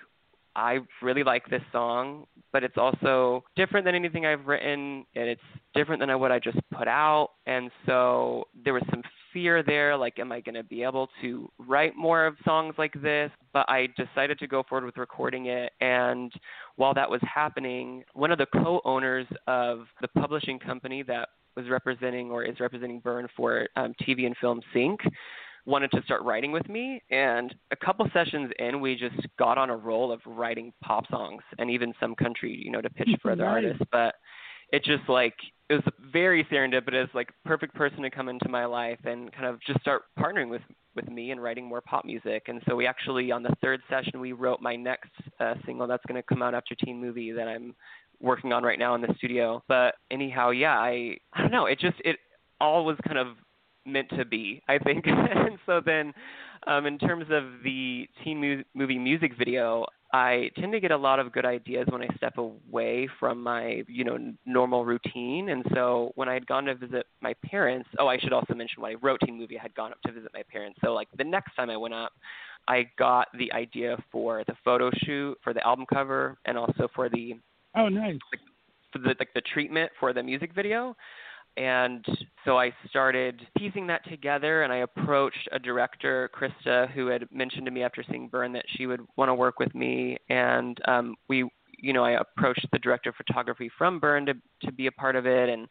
I really like this song, but it's also different than anything I've written, and it's different than what I just put out. And so there was some fear there like, am I going to be able to write more of songs like this? But I decided to go forward with recording it. And while that was happening, one of the co owners of the publishing company that was representing or is representing Burn for um, TV and Film Sync wanted to start writing with me and a couple sessions in we just got on a roll of writing pop songs and even some country you know to pitch for other Nice. artists but it just like it was very serendipitous like perfect person to come into my life and kind of just start partnering with with me and writing more pop music and so we actually on the third session we wrote my next uh, single that's going to come out after teen movie that i'm working on right now in the studio but anyhow yeah i i don't know it just it all was kind of meant to be, I think. and so then, um, in terms of the teen mu- movie music video, I tend to get a lot of good ideas when I step away from my, you know, n- normal routine. And so when I had gone to visit my parents, oh, I should also mention when I wrote teen movie, I had gone up to visit my parents. So like the next time I went up, I got the idea for the photo shoot for the album cover and also for the Oh, nice. for the like the treatment for the music video and so I started piecing that together and I approached a director, Krista, who had mentioned to me after seeing Burn that she would want to work with me and um we you know, I approached the director of photography from Burn to to be a part of it and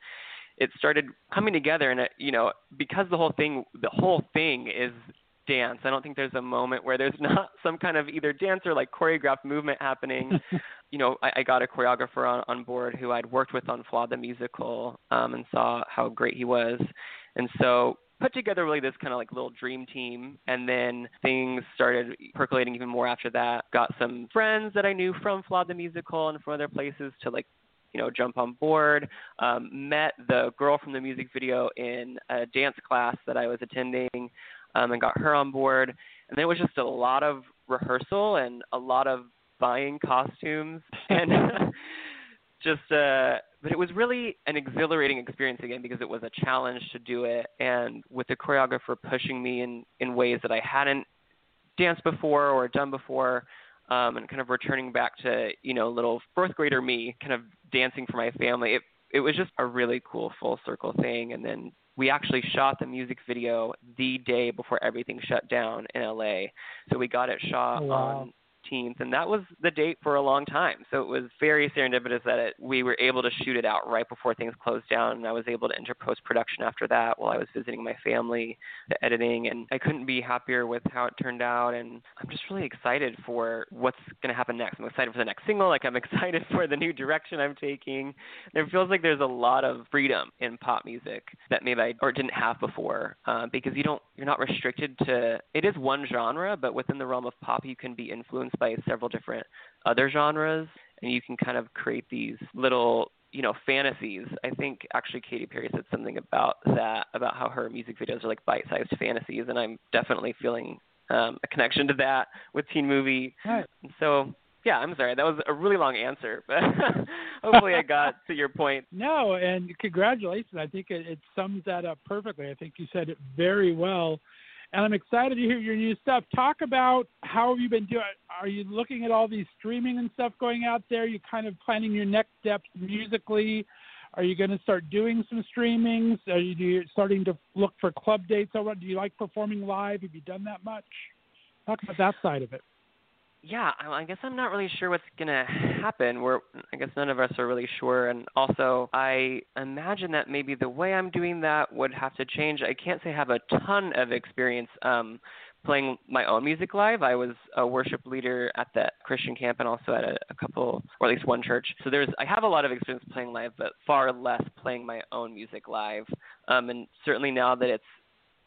it started coming together and it, you know, because the whole thing the whole thing is dance. I don't think there's a moment where there's not some kind of either dance or like choreographed movement happening. you know, I, I got a choreographer on, on board who I'd worked with on Flawed the Musical um, and saw how great he was. And so put together really this kind of like little dream team and then things started percolating even more after that. Got some friends that I knew from Flawed the Musical and from other places to like you know, jump on board. Um, met the girl from the music video in a dance class that I was attending, um, and got her on board. And then it was just a lot of rehearsal and a lot of buying costumes and just uh but it was really an exhilarating experience again because it was a challenge to do it. And with the choreographer pushing me in in ways that I hadn't danced before or done before um and kind of returning back to you know little fourth grader me kind of dancing for my family it it was just a really cool full circle thing. And then we actually shot the music video the day before everything shut down in LA so we got it shot Oh, wow. on 18th, and that was the date for a long time. So it was very serendipitous that it, we were able to shoot it out right before things closed down, and I was able to enter post production after that while I was visiting my family, the editing, and I couldn't be happier with how it turned out. And I'm just really excited for what's going to happen next. I'm excited for the next single. Like I'm excited for the new direction I'm taking. And it feels like there's a lot of freedom in pop music that maybe I or didn't have before, uh, because you don't you're not restricted to. It is one genre, but within the realm of pop, you can be influenced by several different other genres, and you can kind of create these little you know fantasies. I think actually Katy Perry said something about that about how her music videos are like bite-sized fantasies, and I'm definitely feeling um, a connection to that with Teen Movie. Right. So yeah, I'm sorry that was a really long answer, but hopefully I got to your point. No, and congratulations. I think it, it sums that up perfectly. I think you said it very well. And I'm excited to hear your new stuff. Talk about how have you been doing? Are you looking at all these streaming and stuff going out there? You kind of planning your next steps musically? Are you going to start doing some streamings? Are you starting to look for club dates? Do you like performing live? Have you done that much? Talk about that side of it. Yeah, I guess I'm not really sure what's gonna happen. We're, I guess none of us are really sure, and also I imagine that maybe the way I'm doing that would have to change. I can't say I have a ton of experience um, playing my own music live. I was a worship leader at that Christian camp and also at a, a couple, or at least one church. So there's, I have a lot of experience playing live, but far less playing my own music live. Um, and certainly now that it's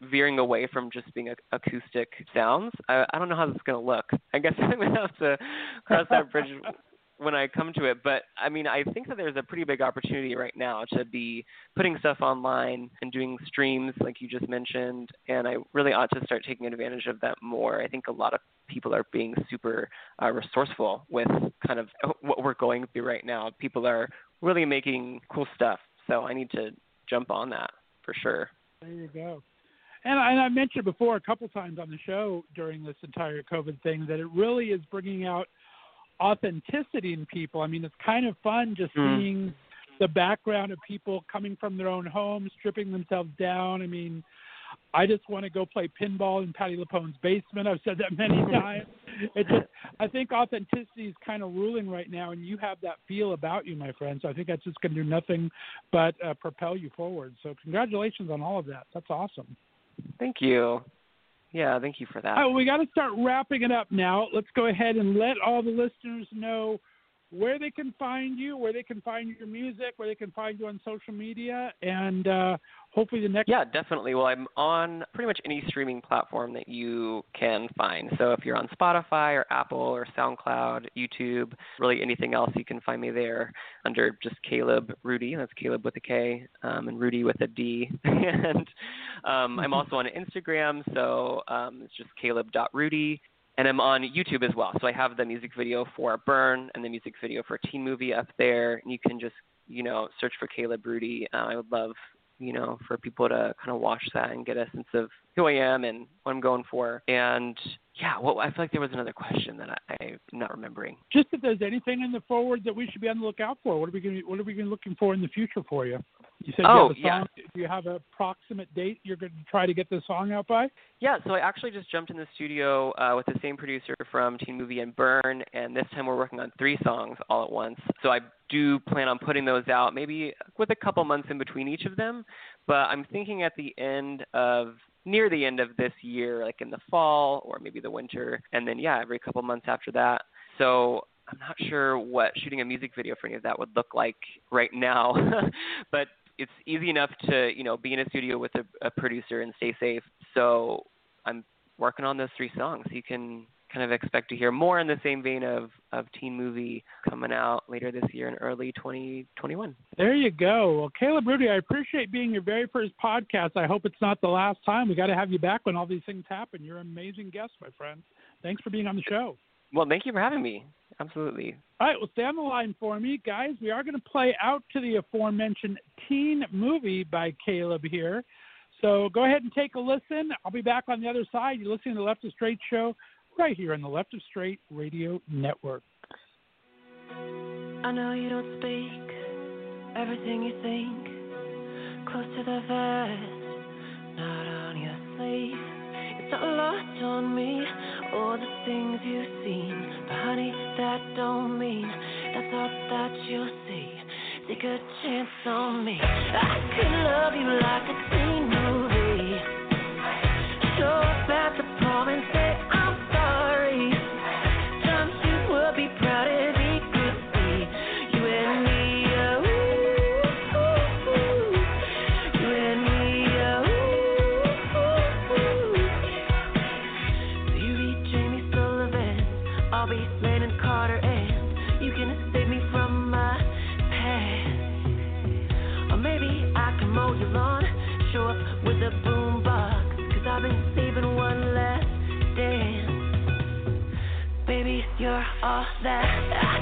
veering away from just being acoustic sounds. I, I don't know how this is going to look. I guess I'm going to have to cross that bridge when I come to it. But I mean, I think that there's a pretty big opportunity right now to be putting stuff online and doing streams, like you just mentioned. And I really ought to start taking advantage of that more. I think a lot of people are being super uh, resourceful with kind of what we're going through right now. People are really making cool stuff. So I need to jump on that for sure. There you go. And I, and I mentioned before a couple times on the show during this entire COVID thing that it really is bringing out authenticity in people. I mean, it's kind of fun just Mm. seeing the background of people coming from their own homes, stripping themselves down. I mean, I just want to go play pinball in Patti LuPone's basement. I've said that many times. It just, I think authenticity is kind of ruling right now, and you have that feel about you, my friend. So I think that's just going to do nothing but uh, propel you forward. So congratulations on all of that. That's awesome. Thank you. Yeah, thank you for that. Well, we got to start wrapping it up now. Let's go ahead and let all the listeners know where they can find you, where they can find your music, where they can find you on social media, and uh, hopefully the next. Yeah, definitely. Well, I'm on pretty much any streaming platform that you can find. So if you're on Spotify or Apple or SoundCloud, YouTube, really anything else, you can find me there under just Kaleb Rudy. That's Kaleb with a K um, and Rudy with a D. and um, I'm also on Instagram, so um, it's just kaleb.rudy. And I'm on YouTube as well. So I have the music video for Burn and the music video for Teen Movie up there. And you can just, you know, search for Kaleb Rudy. Uh, I would love you know, for people to kind of watch that and get a sense of who I am and what I'm going for. And yeah, well, I feel like there was another question that I, I'm not remembering. Just if there's anything in the forward that we should be on the lookout for, what are we going to, what are we going looking for in the future for you? You said Oh, you have a song. Do you have a approximate date you're going to try to get the song out by? Yeah, so I actually just jumped in the studio uh, with the same producer from Teen Movie and Burn, and this time we're working on three songs all at once. So I do plan on putting those out, maybe with a couple months in between each of them. But I'm thinking at the end of near the end of this year, like in the fall or maybe the winter, and then yeah, every couple months after that. So I'm not sure what shooting a music video for any of that would look like right now, but it's easy enough to you know be in a studio with a, a producer and stay safe. So I'm working on those three songs. You can kind of expect to hear more in the same vein of of Teen Movie coming out later this year in early 2021. There you go. Well, Kaleb Rudy, I appreciate being your very first podcast. I hope it's not the last time. We got to have you back when all these things happen. You're an amazing guest, my friend. Thanks for being on the show. Well, thank you for having me. Absolutely. All right, well, stay on the line for me, guys. We are going to play out to the aforementioned teen movie by Kaleb here. So go ahead and take a listen. I'll be back on the other side. You're listening to the Left of Str8 show right here on the Left of Str8 Radio Network. I know you don't speak everything you think close to the vest, not on your sleeve. It's on me all the things you've seen, but honey, that don't mean that you'll see. Take a chance on me. I could love you like a teen movie. All that. I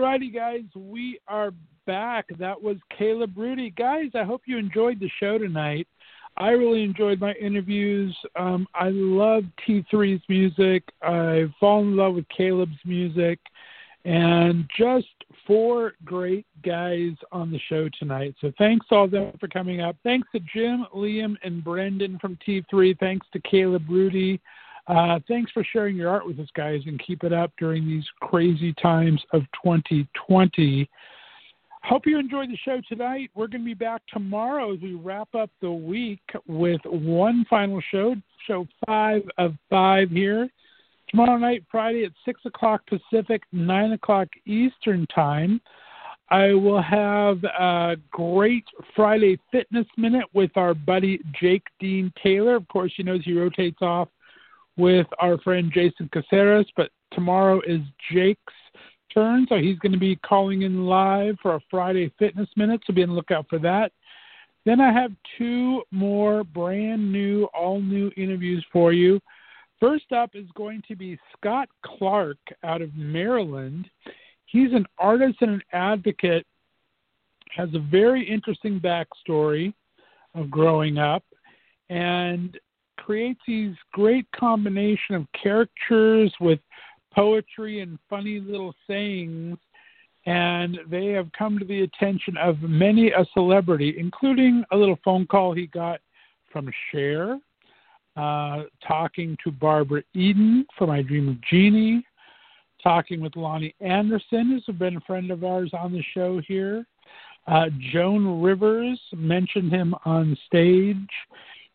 All righty, guys, we are back. That was Kaleb Rudy. Guys, I hope you enjoyed the show tonight. I really enjoyed my interviews. Um, I love T3's music. I fall in love with Kaleb's music, and just four great guys on the show tonight. So thanks all of them for coming up. Thanks to Jim, Liam, and Brendan from T3. Thanks to Kaleb Rudy. Uh, thanks for sharing your art with us, guys, and keep it up during these crazy times of 2020. Hope you enjoyed the show tonight. We're going to be back tomorrow as we wrap up the week with one final show, show five of five here. Tomorrow night, Friday at 6 o'clock Pacific, 9 o'clock Eastern Time. I will have a great Friday Fitness Minute with our buddy Jake Dean Taylor. Of course, you know he rotates off with our friend Jason Caceres, but tomorrow is Jake's turn, so he's going to be calling in live for a Friday Fitness Minute, so be on the lookout for that. Then I have two more brand new, all new interviews for you. First up is going to be Scott Clark out of Maryland. He's an artist and an advocate, has a very interesting backstory of growing up, and creates these great combination of characters with poetry and funny little sayings and they have come to the attention of many a celebrity, including a little phone call he got from Cher, uh, talking to Barbara Eden from I Dream of Jeannie, talking with Loni Anderson, who's been a friend of ours on the show here. Uh, Joan Rivers mentioned him on stage.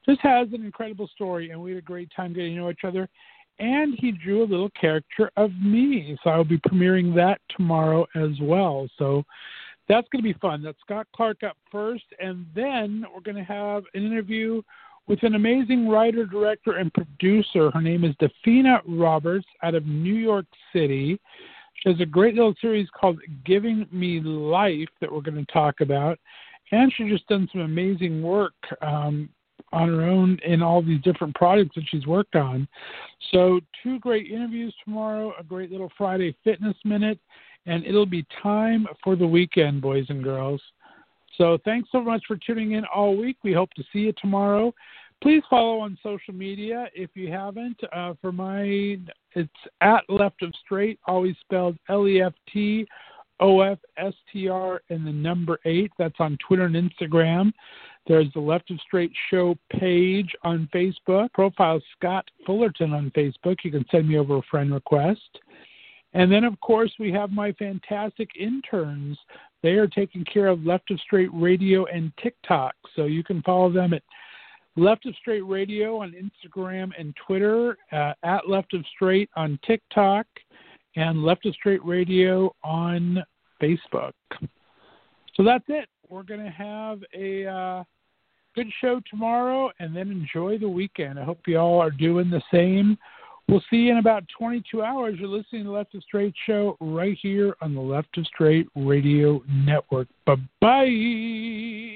Just has an incredible story, and we had a great time getting to know each other. And he drew a little caricature of me, so I'll be premiering that tomorrow as well. So that's going to be fun. That's Scott Clark up first, and then we're going to have an interview with an amazing writer, director, and producer. Her name is Dafina Roberts out of New York City. She has a great little series called Giving Me Life that we're going to talk about. And she's just done some amazing work um, on her own in all these different projects that she's worked on. So, two great interviews tomorrow, a great little Friday fitness minute, and it'll be time for the weekend, boys and girls. So thanks so much for tuning in all week. We hope to see you tomorrow. Please follow on social media if you haven't. Uh, for my, it's at Left of Str8, always spelled L E F T O F S T R and the number eight. That's on Twitter and Instagram. There's the Left of Str8 Show page on Facebook. Profile Scott Fullerton on Facebook. You can send me over a friend request. And then, of course, we have my fantastic interns. They are taking care of Left of Str8 Radio and TikTok. So you can follow them at Left of Str8 Radio on Instagram and Twitter, uh, at Left of Str8 on TikTok, and Left of Str8 Radio on Facebook. So that's it. We're going to have a uh, good show tomorrow and then enjoy the weekend. I hope you all are doing the same. We'll see you in about 22 hours. You're listening to Left of Str8 show right here on the Left of Str8 Radio Network. Bye bye.